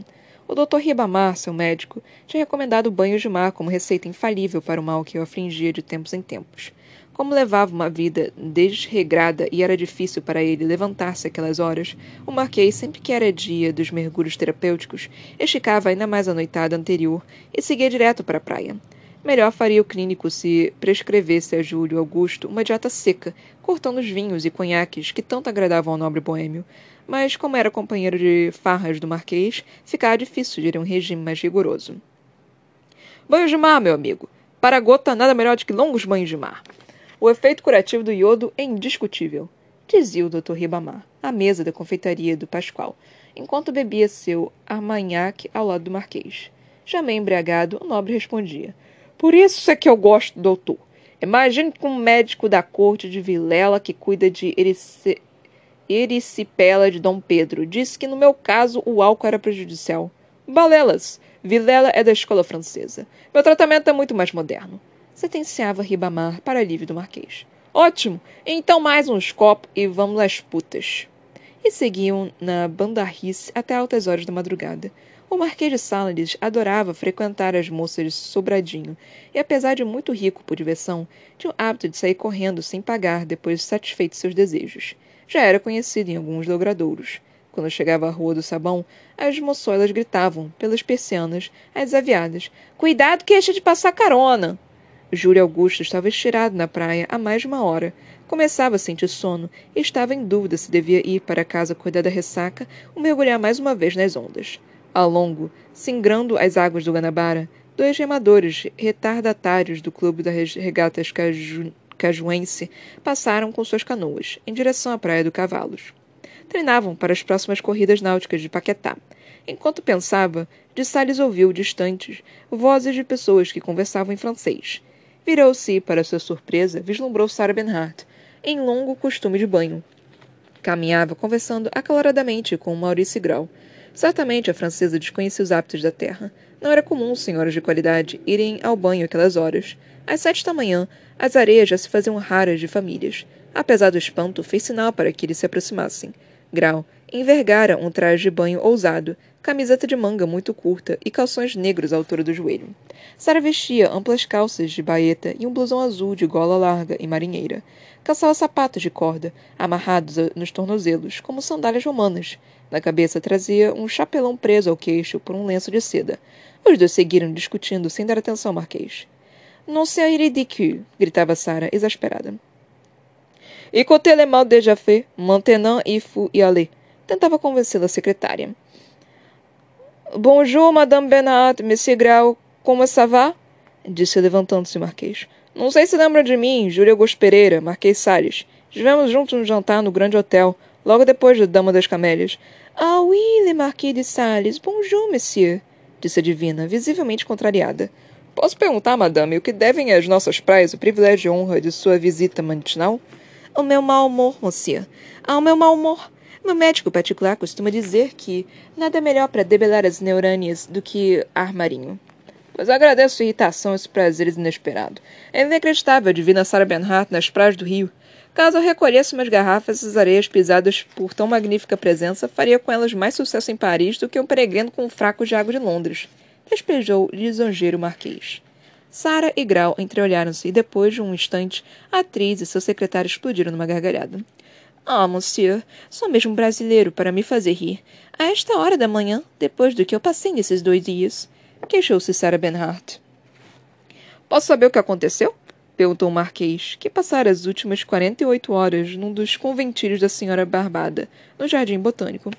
O Dr. Ribamar, seu médico, tinha recomendado banhos de mar como receita infalível para o mal que o afligia de tempos em tempos. Como levava uma vida desregrada e era difícil para ele levantar-se aquelas horas, o Marquês, sempre que era dia dos mergulhos terapêuticos, esticava ainda mais a noitada anterior e seguia direto para a praia. Melhor faria o clínico se prescrevesse a Júlio Augusto uma dieta seca, cortando os vinhos e conhaques que tanto agradavam ao nobre boêmio, mas, como era companheiro de farras do Marquês, ficava difícil gerir um regime mais rigoroso. Banho de mar, meu amigo. Para a gota, nada melhor do que longos banhos de mar. O efeito curativo do iodo é indiscutível, dizia o Dr. Ribamar, à mesa da confeitaria do Pascoal, enquanto bebia seu armagnac ao lado do Marquês. Já meio embriagado, o nobre respondia. Por isso é que eu gosto, doutor. Imagine com um médico da corte de Vilela que cuida de erice... ericipela de Dom Pedro. Disse que no meu caso o álcool era prejudicial. Balelas! Vilela é da escola francesa. Meu tratamento é muito mais moderno. Sentenciava Ribamar para alívio do marquês. Ótimo! Então mais uns copos e vamos às putas. E seguiam na bandarrice até altas horas da madrugada. O Marquês de Salles adorava frequentar as moças de Sobradinho, e apesar de muito rico por diversão, tinha o hábito de sair correndo sem pagar depois de satisfeitos seus desejos. Já era conhecido em alguns logradouros. Quando chegava à Rua do Sabão, as moçoilas gritavam, pelas persianas, às aviadas: Cuidado que este de passar carona! Júlio Augusto estava estirado na praia há mais de uma hora. Começava a sentir sono e estava em dúvida se devia ir para casa cuidar da ressaca ou mergulhar mais uma vez nas ondas. Ao longo, singrando as águas do Guanabara, dois remadores retardatários do Clube das Regatas Caju Cajuense passaram com suas canoas, em direção à Praia do Cavalos. Treinavam para as próximas corridas náuticas de Paquetá. Enquanto pensava, de Salles ouviu, distantes, vozes de pessoas que conversavam em francês. Virou-se e, para sua surpresa, vislumbrou Sarah Bernhardt, em longo costume de banho. Caminhava conversando acaloradamente com Maurice Grau, Certamente a francesa desconhecia os hábitos da terra. Não era comum senhoras de qualidade irem ao banho aquelas horas. Às sete da manhã, as areias já se faziam raras de famílias. Apesar do espanto, fez sinal para que eles se aproximassem. Grau envergara um traje de banho ousado, camiseta de manga muito curta e calções negros à altura do joelho. Sara vestia amplas calças de baeta e um blusão azul de gola larga e marinheira. Calçava sapatos de corda, amarrados nos tornozelos, como sandálias romanas, na cabeça trazia um chapelão preso ao queixo por um lenço de seda. Os dois seguiram discutindo sem dar atenção ao marquês. Non c'est ridicule, gritava Sara, exasperada. Écoutez le mal déjà fait, maintenant il faut y aller. Tentava convencê-la a secretária. Bonjour, Madame Bernard, Monsieur Grau, como ça va? Disse levantando-se o Marquês. Não sei se lembra de mim, Júlia Augusto Pereira, Marquês Salles. Estivemos juntos no jantar no grande hotel logo depois da Dama das Camélias. Ah, oui, le Marquis de Sales. Bonjour, monsieur, disse a divina, visivelmente contrariada. Posso perguntar, madame, o que devem às nossas praias o privilégio e honra de sua visita matinal? O meu mau humor, monsieur. Ah, o meu mau humor. Meu médico particular costuma dizer que nada melhor para debelar as neurânias do que ar marinho. Pois agradeço a irritação e os prazeres inesperados. É inacreditável a divina Sarah Bernhardt nas praias do Rio. Caso eu recolhesse umas garrafas, as areias pisadas por tão magnífica presença faria com elas mais sucesso em Paris do que um peregrino com um fraco de água de Londres. Despejou lisonjeiro marquês. Sara e Grau entreolharam-se e, depois de um instante, a atriz e seu secretário explodiram numa gargalhada. Ah, monsieur, sou mesmo brasileiro para me fazer rir. A esta hora da manhã, depois do que eu passei nesses dois dias. Queixou-se Sarah Benhart. Posso saber o que aconteceu? perguntou o Marquês, que passara as últimas quarenta e oito horas num dos conventilhos da senhora Barbada, no Jardim Botânico.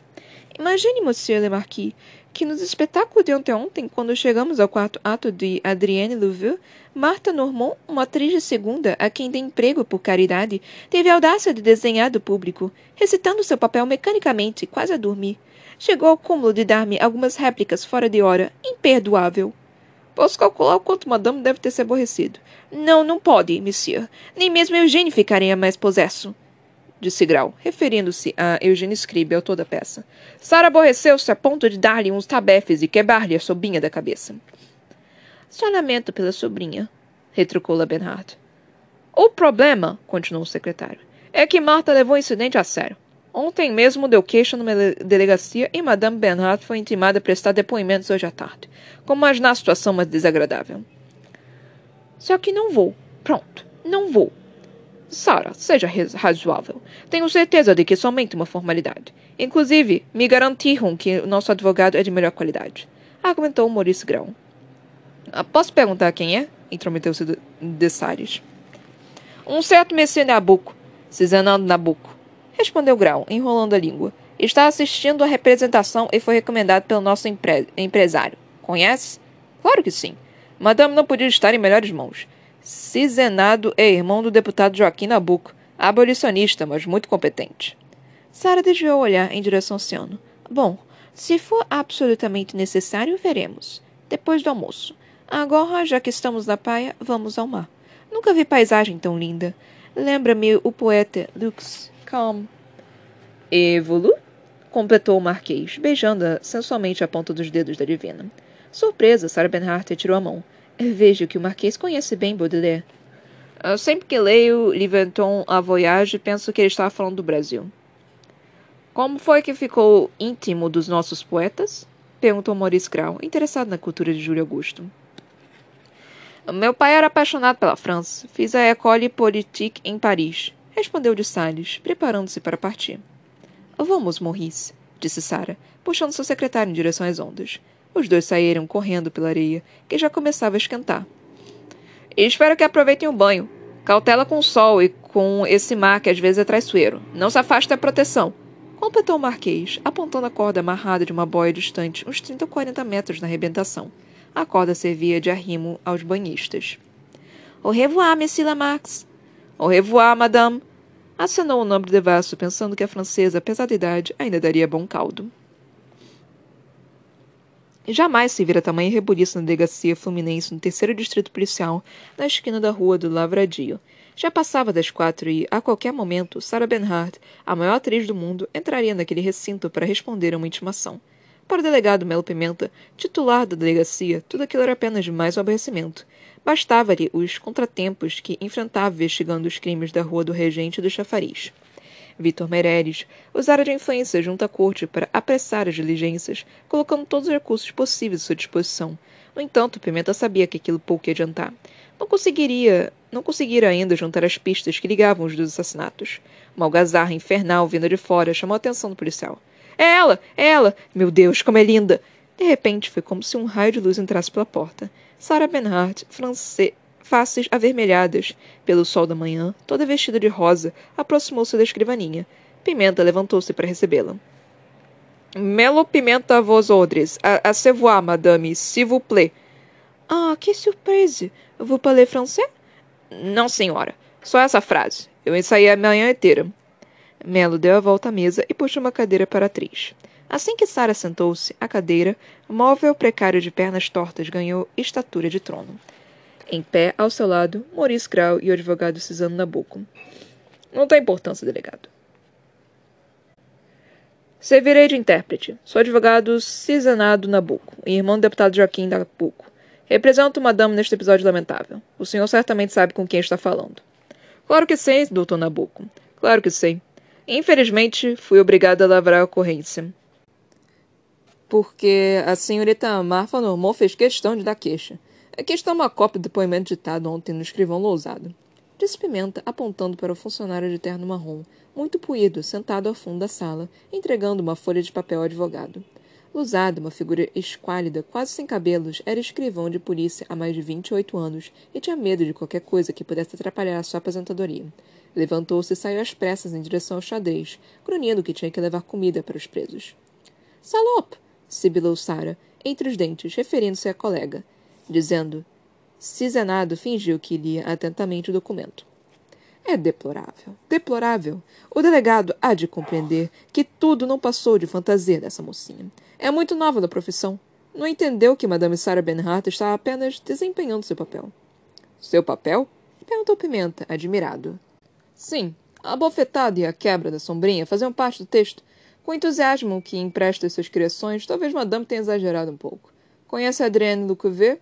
Imagine, monsieur le Marquis, que nos espetáculos de ontem, quando chegamos ao quarto ato de Adrienne Louveux, Marta Normand, uma atriz de segunda, a quem dei emprego por caridade, teve a audácia de desenhar do público, recitando seu papel mecanicamente, quase a dormir. Chegou ao cúmulo de dar-me algumas réplicas fora de hora. Imperdoável. Posso calcular o quanto Madame deve ter se aborrecido. Não, não pode, monsieur. Nem mesmo Eugênio ficaria mais possesso. Disse Grau, referindo-se a Eugênio Scribe, autor da peça. Sara aborreceu-se a ponto de dar-lhe uns tabefes e quebrar-lhe a sobrinha da cabeça. Só lamento pela sobrinha, retrucou La Bernhardt. O problema, continuou o secretário, é que Marta levou o incidente a sério. Ontem mesmo deu queixa numa delegacia e Madame Bernhardt foi intimada a prestar depoimentos hoje à tarde. Como mais na situação mais desagradável. Só que não vou. Pronto, não vou. Sara, seja razoável. Tenho certeza de que é somente uma formalidade. Inclusive, me garantiram que o nosso advogado é de melhor qualidade. Argumentou Maurice Grão. Ah, posso perguntar quem é? Intrometeu-se de. Um certo Messie Nabuco, Cisanando Nabuco, respondeu Grau, enrolando a língua. Está assistindo à representação e foi recomendado pelo nosso empre empresário. Conhece? Claro que sim. Madame não podia estar em melhores mãos. Cisenado é irmão do deputado Joaquim Nabuco, abolicionista, mas muito competente. Sara desviou o olhar em direção ao oceano. Bom, se for absolutamente necessário, veremos. Depois do almoço. Agora, já que estamos na praia, vamos ao mar. Nunca vi paisagem tão linda. Lembra-me o poeta Lux Calm. Evolu? completou o Marquês, beijando-a sensualmente a ponta dos dedos da divina. Surpresa, Sarah Bernhardt retirou a mão. Vejo que o Marquês conhece bem Baudelaire. Eu sempre que leio Liventon a Voyage, penso que ele estava falando do Brasil. Como foi que ficou íntimo dos nossos poetas? Perguntou Maurice Grau, interessado na cultura de Júlio Augusto. Meu pai era apaixonado pela França. Fiz a École Politique em Paris. Respondeu de Salles, preparando-se para partir. Vamos, Maurice, disse Sara, puxando seu secretário em direção às ondas. Os dois saíram correndo pela areia, que já começava a esquentar. espero que aproveitem o banho. Cautela com o sol e com esse mar que às vezes é traiçoeiro. Não se afaste da proteção. Completou o Marquês, apontando a corda amarrada de uma boia distante, uns 30 ou 40 metros na arrebentação. A corda servia de arrimo aos banhistas. Au revoir, Monsieur Lamarx. Au revoir, madame. Acenou o nobre devasso, pensando que a francesa, apesar da idade, ainda daria bom caldo. Jamais se vira tamanha rebuliço na delegacia fluminense no terceiro distrito policial, na esquina da rua do Lavradio. Já passava das quatro e, a qualquer momento, Sarah Bernhardt, a maior atriz do mundo, entraria naquele recinto para responder a uma intimação. Para o delegado Melo Pimenta, titular da delegacia, tudo aquilo era apenas mais um aborrecimento. Bastava-lhe os contratempos que enfrentava investigando os crimes da Rua do Regente e do Chafariz. Vitor Meirelles, usara de influência junto à corte para apressar as diligências, colocando todos os recursos possíveis à sua disposição. No entanto, Pimenta sabia que aquilo pouco ia adiantar. Não conseguiria, não conseguira ainda juntar as pistas que ligavam os dois assassinatos. Uma algazarra infernal vinda de fora chamou a atenção do policial. É ela! É ela! Meu Deus, como é linda! De repente, foi como se um raio de luz entrasse pela porta. Sarah Benhart, francês faces avermelhadas pelo sol da manhã, toda vestida de rosa, aproximou-se da escrivaninha. Pimenta levantou-se para recebê-la. Melo Pimenta vos ordres. A, se madame, s'il vous plaît. Ah, que surpresa! Vous parlez français? Não, senhora. Só essa frase. Eu ensaiei a manhã inteira. Melo deu a volta à mesa e puxou uma cadeira para a atriz. Assim que Sara sentou-se, a cadeira, móvel precário de pernas tortas, ganhou estatura de trono. Em pé, ao seu lado, Maurice Grau e o advogado Cisano Nabuco. Não tem importância, delegado. Servirei de intérprete. Sou advogado Cisanado Nabuco, irmão do deputado Joaquim Nabuco. Represento uma dama neste episódio lamentável. O senhor certamente sabe com quem está falando. Claro que sei, doutor Nabuco. Claro que sei. Infelizmente, fui obrigado a lavrar a ocorrência. Porque a senhorita Marfa Normand fez questão de dar queixa. Aqui está uma cópia do depoimento ditado ontem no escrivão Lousado. Disse Pimenta, apontando para o funcionário de terno marrom, muito puído, sentado ao fundo da sala, entregando uma folha de papel ao advogado. Lousado, uma figura esquálida, quase sem cabelos, era escrivão de polícia há mais de vinte e oito anos e tinha medo de qualquer coisa que pudesse atrapalhar a sua aposentadoria. Levantou-se e saiu às pressas em direção ao xadrez, grunhindo que tinha que levar comida para os presos. Salop! sibilou Sara, entre os dentes, referindo-se à colega dizendo. Cisenado fingiu que lia atentamente o documento. É deplorável, deplorável. O delegado há de compreender que tudo não passou de fantasia dessa mocinha. É muito nova na profissão. Não entendeu que Madame Sarah Benhart estava apenas desempenhando seu papel. Seu papel? Perguntou Pimenta, admirado. Sim, a bofetada e a quebra da sombrinha faziam parte do texto. Com o entusiasmo que empresta suas criações, talvez Madame tenha exagerado um pouco. Conhece Adrienne Lecouvet?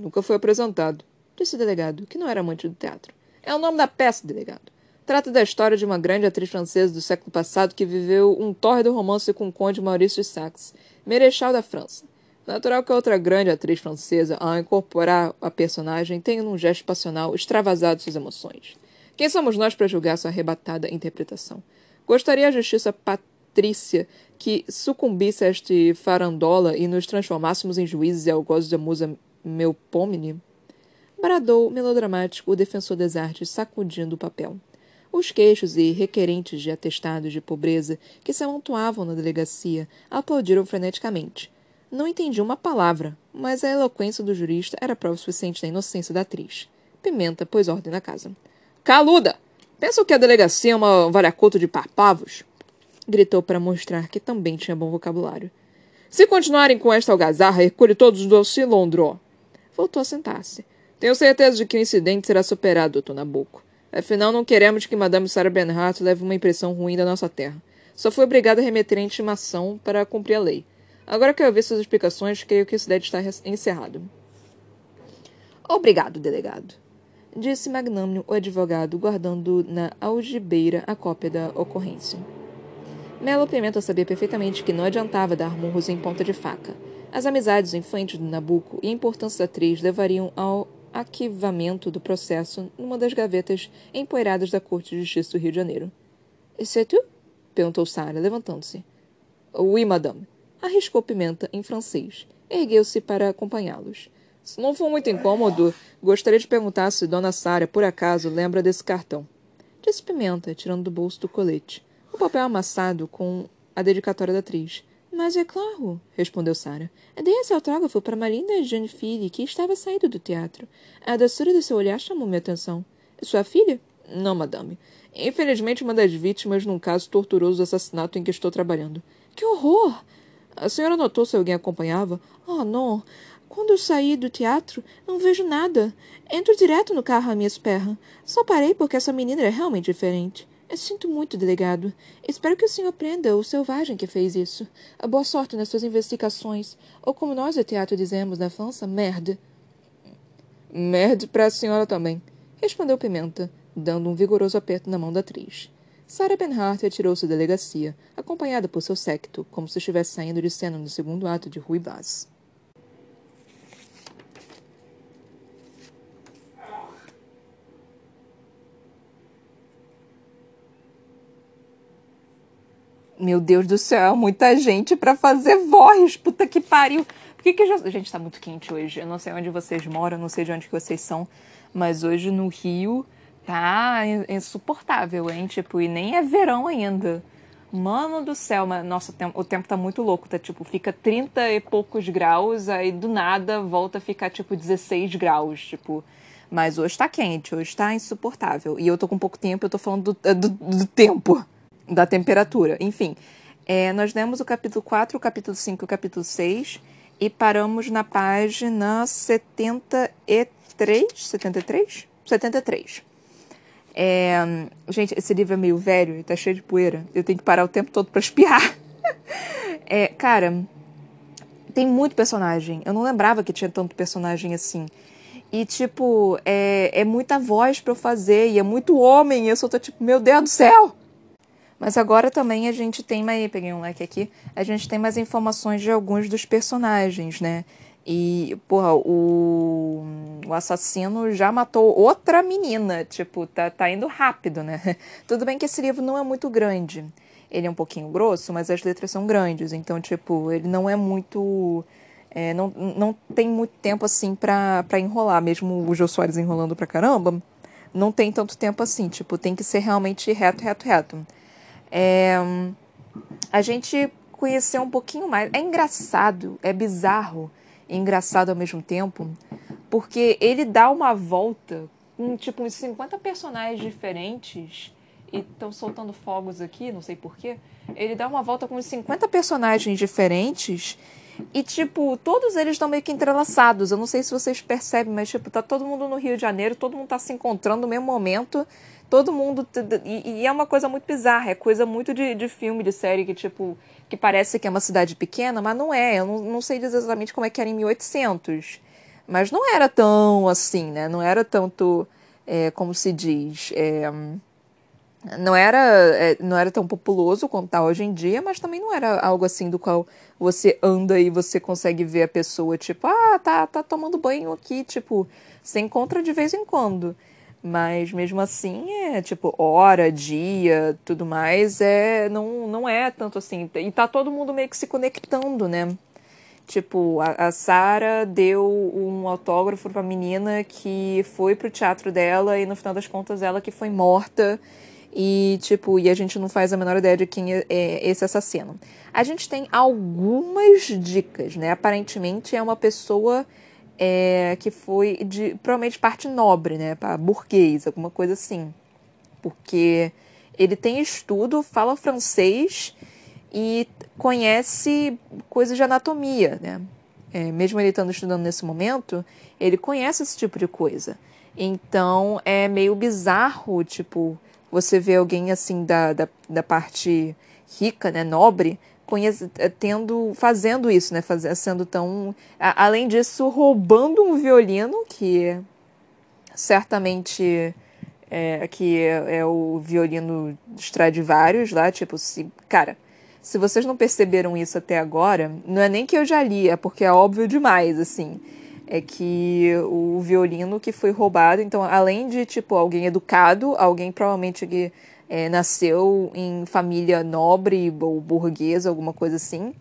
Nunca foi apresentado, disse o delegado, que não era amante do teatro. É o nome da peça, delegado. Trata da história de uma grande atriz francesa do século passado que viveu um tórrido romance com o conde Maurício de Saxe, Merechal da França. Natural que outra grande atriz francesa, ao incorporar a personagem, tenha num gesto passional extravasado suas emoções. Quem somos nós para julgar sua arrebatada interpretação? Gostaria a justiça patrícia que sucumbisse a este farandola e nos transformássemos em juízes e algozes da musa meu pomini? Bradou melodramático o defensor das artes, sacudindo o papel. Os queixos e requerentes de atestados de pobreza que se amontoavam na delegacia aplaudiram freneticamente. Não entendi uma palavra, mas a eloquência do jurista era prova suficiente da inocência da atriz. Pimenta pôs ordem na casa. Caluda! Pensa que a delegacia é uma variacoto de parpavos? Gritou para mostrar que também tinha bom vocabulário. Se continuarem com esta algazarra, recolhe todos do cilindro. Voltou a sentar-se. Tenho certeza de que o incidente será superado, doutor Nabucco. Afinal, não queremos que Madame Sarah Bernhardt leve uma impressão ruim da nossa terra. Só fui obrigada a remeter a intimação para cumprir a lei. Agora que eu vi suas explicações, creio que isso deve estar encerrado. Obrigado, delegado, disse magnânimo o advogado, guardando na algibeira a cópia da ocorrência. Melo Pimenta sabia perfeitamente que não adiantava dar murros em ponta de faca. As amizades infantes do Nabucco e a importância da atriz levariam ao arquivamento do processo numa das gavetas empoeiradas da Corte de Justiça do Rio de Janeiro. C'est tu? perguntou Sara, levantando-se. Oui, madame. Arriscou Pimenta em francês. Ergueu-se para acompanhá-los. Se não for muito incômodo, gostaria de perguntar se Dona Sara, por acaso, lembra desse cartão. Disse Pimenta, tirando do bolso do colete. O papel amassado com a dedicatória da atriz. Mas é claro, respondeu Sara. Dei esse autógrafo para Marinda Janfili, que estava saindo do teatro. A doçura do seu olhar chamou minha atenção. Sua filha? Não, madame. Infelizmente, uma das vítimas num caso torturoso de assassinato em que estou trabalhando. Que horror! A senhora notou se alguém acompanhava? Oh, não. Quando eu saí do teatro, não vejo nada. Entro direto no carro à minha espera. Só parei porque essa menina é realmente diferente. Sinto muito, delegado. Espero que o senhor prenda o selvagem que fez isso. Boa sorte nas suas investigações. Ou como nós do teatro dizemos na França, merde. Merde para a senhora também, respondeu Pimenta, dando um vigoroso aperto na mão da atriz. Sarah Benhart retirou-se da delegacia, acompanhada por seu séquito, como se estivesse saindo de cena no segundo ato de Rui Baz. Meu Deus do céu, muita gente para fazer voz. Puta que pariu. Por que que já... Gente, tá muito quente hoje. Eu não sei onde vocês moram, não sei de onde que vocês são, mas hoje no Rio tá insuportável, hein? Tipo, e nem é verão ainda. Mano do céu, mas, nossa, o tempo tá muito louco, tá? Tipo, fica 30 e poucos graus, aí do nada volta a ficar, tipo, 16 graus, tipo... Mas hoje tá quente, hoje tá insuportável. E eu tô com pouco tempo, eu tô falando do, do, do tempo da temperatura. Enfim, é, nós lemos o capítulo 4, o capítulo 5 e o capítulo 6 e paramos na página 73, 73? 73. É, gente, esse livro é meio velho e tá cheio de poeira. Eu tenho que parar o tempo todo para espiar. é, cara, tem muito personagem. Eu não lembrava que tinha tanto personagem assim. E, tipo, é, é muita voz para eu fazer e é muito homem. E eu só tô tipo, meu Deus do céu! Mas agora também a gente tem mais. Peguei um like aqui. A gente tem mais informações de alguns dos personagens, né? E, porra, o, o assassino já matou outra menina. Tipo, tá, tá indo rápido, né? Tudo bem que esse livro não é muito grande. Ele é um pouquinho grosso, mas as letras são grandes. Então, tipo, ele não é muito. É, não, não tem muito tempo assim pra, pra enrolar. Mesmo o Jô Soares enrolando pra caramba, não tem tanto tempo assim. Tipo, tem que ser realmente reto, reto, reto é, a gente conheceu um pouquinho mais. É engraçado, é bizarro e engraçado ao mesmo tempo, porque ele dá uma volta com tipo uns 50 personagens diferentes e estão soltando fogos aqui, não sei porquê. Ele dá uma volta com uns 50 personagens diferentes e, tipo, todos eles estão meio que entrelaçados. Eu não sei se vocês percebem, mas, tipo, tá todo mundo no Rio de Janeiro, todo mundo tá se encontrando no mesmo momento todo mundo. E, e, é uma coisa muito bizarra, é coisa muito de, de filme, de série, que tipo. que parece que é uma cidade pequena, mas não é. Eu não, não sei exatamente como é que era em 1800. Mas não era tão assim, né? Não era tanto. É, como se diz. É, não era, é, não era tão populoso quanto está hoje em dia, mas também não era algo assim do qual você anda e você consegue ver a pessoa, tipo, ah, tá, tá tomando banho aqui, tipo, você encontra de vez em quando. Mas mesmo assim, é tipo, hora, dia, tudo mais, é não, não é tanto assim. E tá todo mundo meio que se conectando, né? Tipo, a, a Sara deu um autógrafo pra menina que foi pro teatro dela e no final das contas ela que foi morta. E, tipo, e a gente não faz a menor ideia de quem é, é esse assassino. A gente tem algumas dicas, né? Aparentemente é uma pessoa é, que foi de provavelmente parte nobre, né, para burguês, alguma coisa assim, porque ele tem estudo, fala francês e conhece coisas de anatomia, né? É, mesmo ele estando estudando nesse momento, ele conhece esse tipo de coisa. Então é meio bizarro, tipo, você vê alguém assim da, da, da parte rica, né, nobre, tendo, fazendo isso, né, faz, sendo tão, a, além disso, roubando um violino que certamente é, que é, é, o violino Stradivarius lá, tipo, se, cara, se vocês não perceberam isso até agora, não é nem que eu já li, é porque é óbvio demais, assim. É que o violino que foi roubado, então além de tipo alguém educado, alguém provavelmente que é, nasceu em família nobre ou burguesa, alguma coisa assim,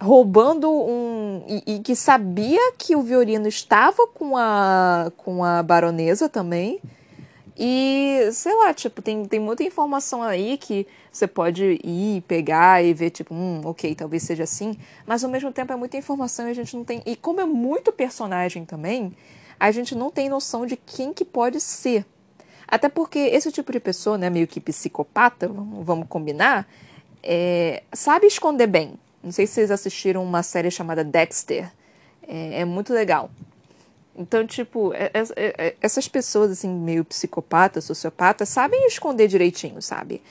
roubando um e, e, que sabia que o violino estava com a com a baronesa também e, sei lá, tipo, tem, tem muita informação aí que você pode ir, pegar e ver, tipo, hum, ok, talvez seja assim, mas ao mesmo tempo é muita informação e a gente não tem. E como é muito personagem também, a gente não tem noção de quem que pode ser. Até porque esse tipo de pessoa, né, meio que psicopata, vamos combinar, é, sabe esconder bem. Não sei se vocês assistiram uma série chamada Dexter. É, é muito legal. Então, tipo, é, é, é, essas pessoas, assim, meio psicopatas, sociopatas, sabem esconder direitinho, sabe?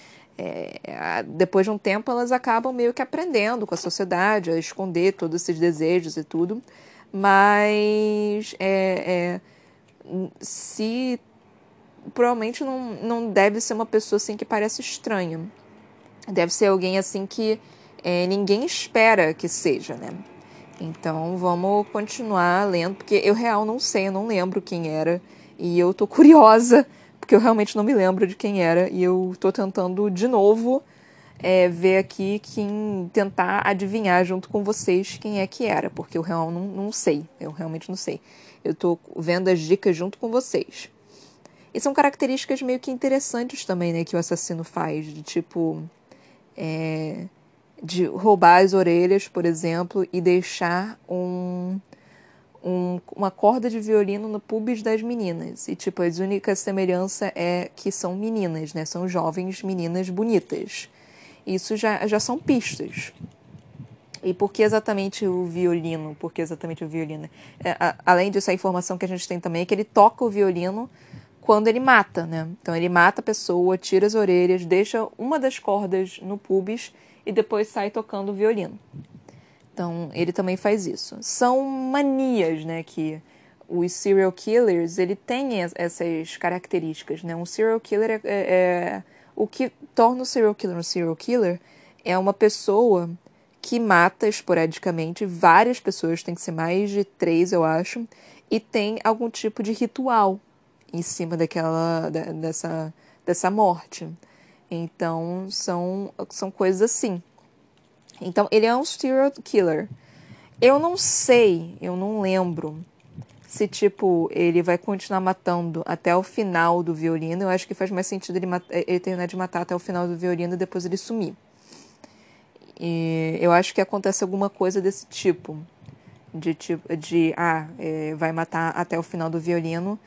Depois de um tempo, elas acabam meio que aprendendo com a sociedade a esconder todos esses desejos e tudo. Mas, se. Provavelmente não, não deve ser uma pessoa, assim, que parece estranha. Deve ser alguém, assim, que ninguém espera que seja, né? Então vamos continuar lendo, porque eu real não sei, eu não lembro quem era. E eu tô curiosa, porque eu realmente não me lembro de quem era. E eu tô tentando de novo é, ver aqui quem tentar adivinhar junto com vocês quem é que era, porque eu real não, não sei. Eu realmente não sei. Eu tô vendo as dicas junto com vocês. E são características meio que interessantes também, né, que o assassino faz, de tipo. É de roubar as orelhas, por exemplo, e deixar um, um, uma corda de violino no pubis das meninas. E, tipo, a única semelhança é que são meninas, né? São jovens meninas bonitas. Isso já, já são pistas. E por que exatamente o violino? Por que exatamente o violino? É, a, além disso, a informação que a gente tem também é que ele toca o violino quando ele mata, né? Então ele mata a pessoa, tira as orelhas, deixa uma das cordas no pubis e depois sai tocando violino. Então, ele também faz isso. São manias, né, que os serial killers, ele tem essas características, né? Um serial killer é, é, é o que torna o serial killer um serial killer é uma pessoa que mata esporadicamente várias pessoas, tem que ser mais de três, eu acho, e tem algum tipo de ritual em cima daquela dessa dessa morte. Então, são, são coisas assim. Então, ele é um serial killer. Eu não sei, eu não lembro se, tipo, ele vai continuar matando até o final do violino. Eu acho que faz mais sentido ele, ele terminar de matar até o final do violino e depois ele sumir. E eu acho que acontece alguma coisa desse tipo. De, tipo, de ah, é, vai matar até o final do violino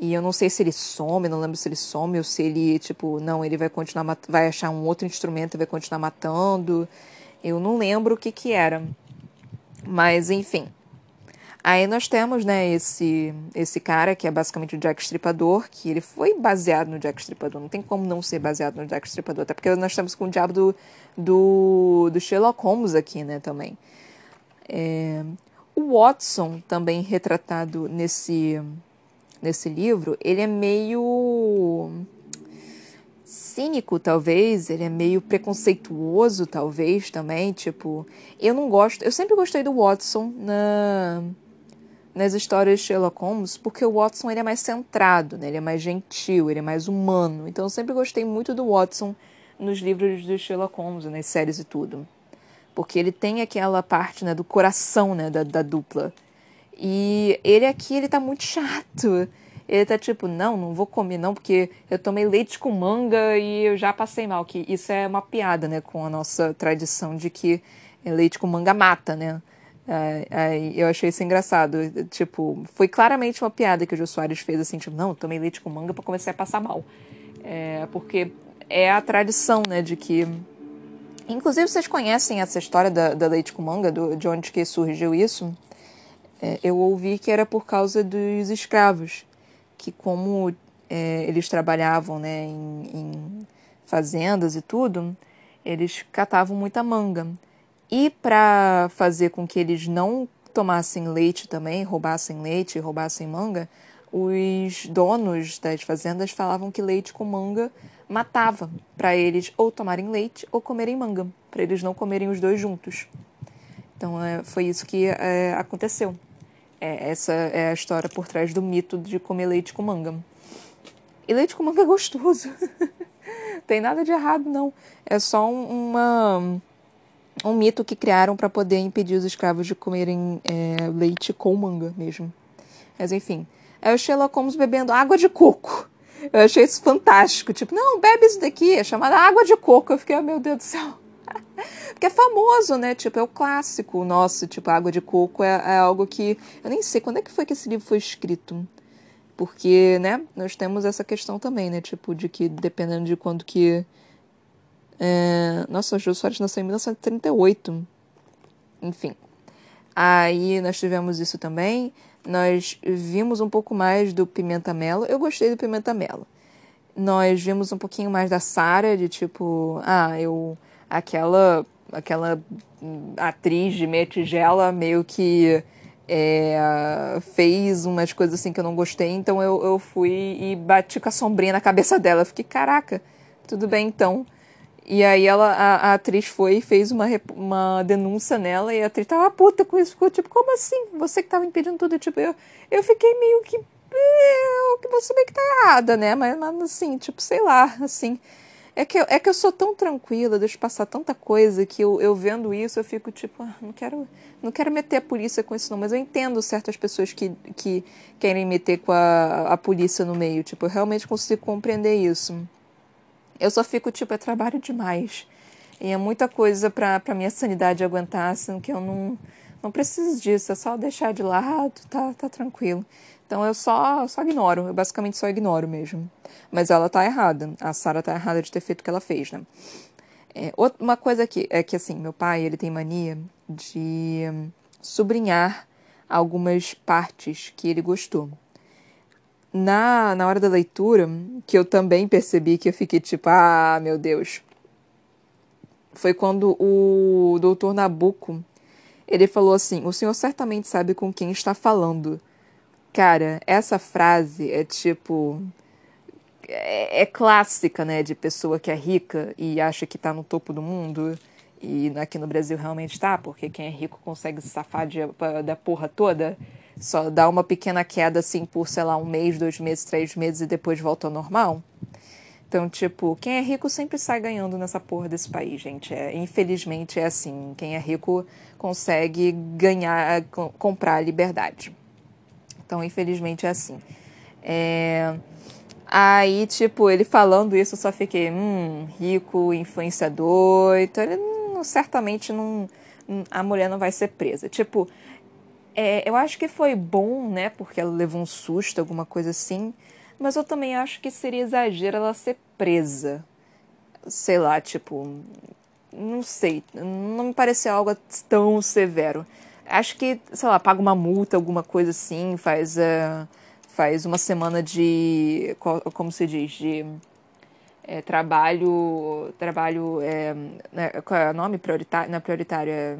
e eu não sei se ele some, não lembro se ele some ou se ele, tipo, não, ele vai continuar, vai achar um outro instrumento e vai continuar matando. Eu não lembro o que que era. Mas, enfim. Aí nós temos, né, esse, esse cara que é basicamente o Jack Stripador, que ele foi baseado no Jack Stripador. Não tem como não ser baseado no Jack Stripador, até porque nós estamos com o diabo do, do, do Sherlock Holmes aqui, né, também. É, o Watson, também retratado nesse nesse livro, ele é meio cínico, talvez, ele é meio preconceituoso, talvez, também, tipo, eu não gosto, eu sempre gostei do Watson na nas histórias de Sherlock Holmes, porque o Watson ele é mais centrado, né? ele é mais gentil, ele é mais humano. Então eu sempre gostei muito do Watson nos livros de Sherlock Holmes, nas séries e tudo. Porque ele tem aquela parte né, do coração né, da, da dupla. E ele aqui, ele tá muito chato. Ele tá tipo, não, não vou comer não, porque eu tomei leite com manga e eu já passei mal. Que isso é uma piada, né, com a nossa tradição de que leite com manga mata, né? Aí eu achei isso engraçado. Tipo, foi claramente uma piada que o Jô Soares fez assim, tipo, não, tomei leite com manga para começar a passar mal. É, porque é a tradição, né, de que Inclusive, vocês conhecem essa história da, da leite com manga, do, de onde que surgiu isso? É, eu ouvi que era por causa dos escravos, que como é, eles trabalhavam né, em, em fazendas e tudo, eles catavam muita manga. E para fazer com que eles não tomassem leite também, roubassem leite, roubassem manga, os donos das fazendas falavam que leite com manga matava, para eles ou tomarem leite ou comerem manga, para eles não comerem os dois juntos. Então é, foi isso que é, aconteceu. É, essa é a história por trás do mito de comer leite com manga. E leite com manga é gostoso. Tem nada de errado, não. É só uma, um mito que criaram para poder impedir os escravos de comerem é, leite com manga mesmo. Mas enfim. É o Sherlock Holmes bebendo água de coco. Eu achei isso fantástico. Tipo, não, bebe isso daqui, é chamada água de coco. Eu fiquei, oh, meu Deus do céu. Porque é famoso, né? Tipo, é o clássico nosso. Tipo, água de coco é, é, algo que. Eu nem sei quando é que foi que esse livro foi escrito. Porque, né, nós temos essa questão também, né? Tipo, de que dependendo de quando que. É... Nossa, o Jô Soares nasceu em 1938. Enfim. Aí nós tivemos isso também. Nós vimos um pouco mais do Pimenta Melo. Eu gostei do Pimenta Melo. Nós vimos um pouquinho mais da Sara, de tipo, ah, eu. Aquela. Aquela atriz de meia tigela meio que é, fez umas coisas assim que eu não gostei, então eu, eu fui e bati com a sombrinha na cabeça dela. fiquei, caraca, tudo bem então. E aí ela, a, a, atriz foi e fez uma, uma denúncia nela e a atriz tava puta com isso. Ficou tipo, como assim? Você que tava impedindo tudo? Tipo, eu, eu fiquei meio que. Eu, que você meio que tá errada, né? Mas, mas assim, tipo, sei lá, assim. É que, eu, é que eu sou tão tranquila, deixo passar tanta coisa que eu, eu vendo isso, eu fico tipo, ah, não quero, não quero meter a polícia com isso não, mas eu entendo certas pessoas que, que querem meter com a, a polícia no meio, tipo, eu realmente consigo compreender isso. Eu só fico tipo, é trabalho demais. E é muita coisa pra, pra minha sanidade aguentar, que eu não, não preciso disso, é só deixar de lado, tá, tá tranquilo. Então eu só, só ignoro, eu basicamente só ignoro mesmo. Mas ela tá errada. A Sara tá errada de ter feito o que ela fez, né? É, uma coisa que é que assim, meu pai, ele tem mania de sublinhar algumas partes que ele gostou. Na, na hora da leitura, que eu também percebi que eu fiquei tipo, ah, meu Deus. Foi quando o doutor Nabucco, ele falou assim, o senhor certamente sabe com quem está falando. Cara, essa frase é tipo é, é, clássica, né, de pessoa que é rica e acha que está no topo do mundo. E aqui no Brasil realmente está, porque quem é rico consegue se safar de, da porra toda. Só dá uma pequena queda assim por, sei lá, um mês, dois meses, três meses e depois volta ao normal. Então, tipo, quem é rico sempre sai ganhando nessa porra desse país, gente. É, infelizmente é assim. Quem é rico consegue ganhar, comprar a liberdade. Então, infelizmente é assim. É... Aí, tipo, ele falando isso, eu só fiquei, hum, rico, influenciador. Então, ele não, certamente não. A mulher não vai ser presa. Tipo, é, eu acho que foi bom, né? Porque ela levou um susto, alguma coisa assim. Mas eu também acho que seria exagero ela ser presa. Sei lá, tipo. Não sei. Não me pareceu algo tão severo. Acho que, sei lá, paga uma multa, alguma coisa assim, faz. Uh, faz uma semana de, como se diz, de é, trabalho, trabalho, é, né, qual é o nome prioritário, não é prioritário, é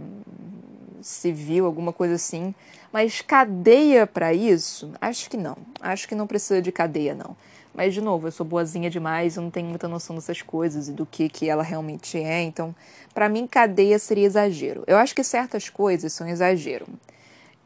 civil, alguma coisa assim. Mas cadeia para isso? Acho que não. Acho que não precisa de cadeia, não. Mas, de novo, eu sou boazinha demais, eu não tenho muita noção dessas coisas e do que, que ela realmente é. Então, para mim, cadeia seria exagero. Eu acho que certas coisas são exagero.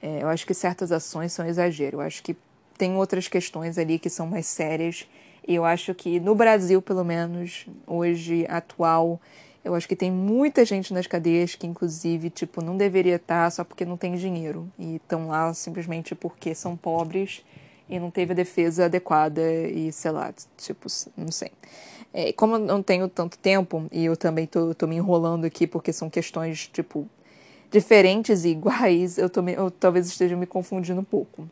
É, eu acho que certas ações são exagero. Eu acho que tem outras questões ali que são mais sérias. E eu acho que no Brasil, pelo menos, hoje, atual, eu acho que tem muita gente nas cadeias que, inclusive, tipo, não deveria estar só porque não tem dinheiro. E estão lá simplesmente porque são pobres e não teve a defesa adequada e, sei lá, tipo, não sei. É, como eu não tenho tanto tempo, e eu também tô, tô me enrolando aqui porque são questões, tipo, diferentes e iguais, eu, tô eu talvez esteja me confundindo um pouco.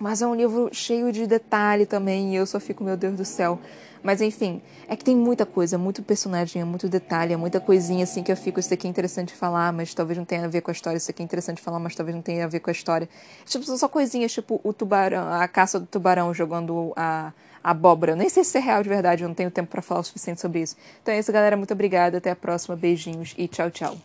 Mas é um livro cheio de detalhe também, e eu só fico, meu Deus do céu, Mas enfim, é que tem muita coisa, muito personagem, muito detalhe, muita coisinha assim que eu fico, isso aqui é interessante falar, mas talvez não tenha a ver com a história, isso aqui é interessante falar, mas talvez não tenha a ver com a história. Tipo, são só coisinhas, tipo o tubarão, a caça do tubarão jogando a, a abóbora. Eu nem sei se é real de verdade, eu não tenho tempo para falar o suficiente sobre isso. Então é isso, galera. Muito obrigada. Até a próxima. Beijinhos e tchau, tchau.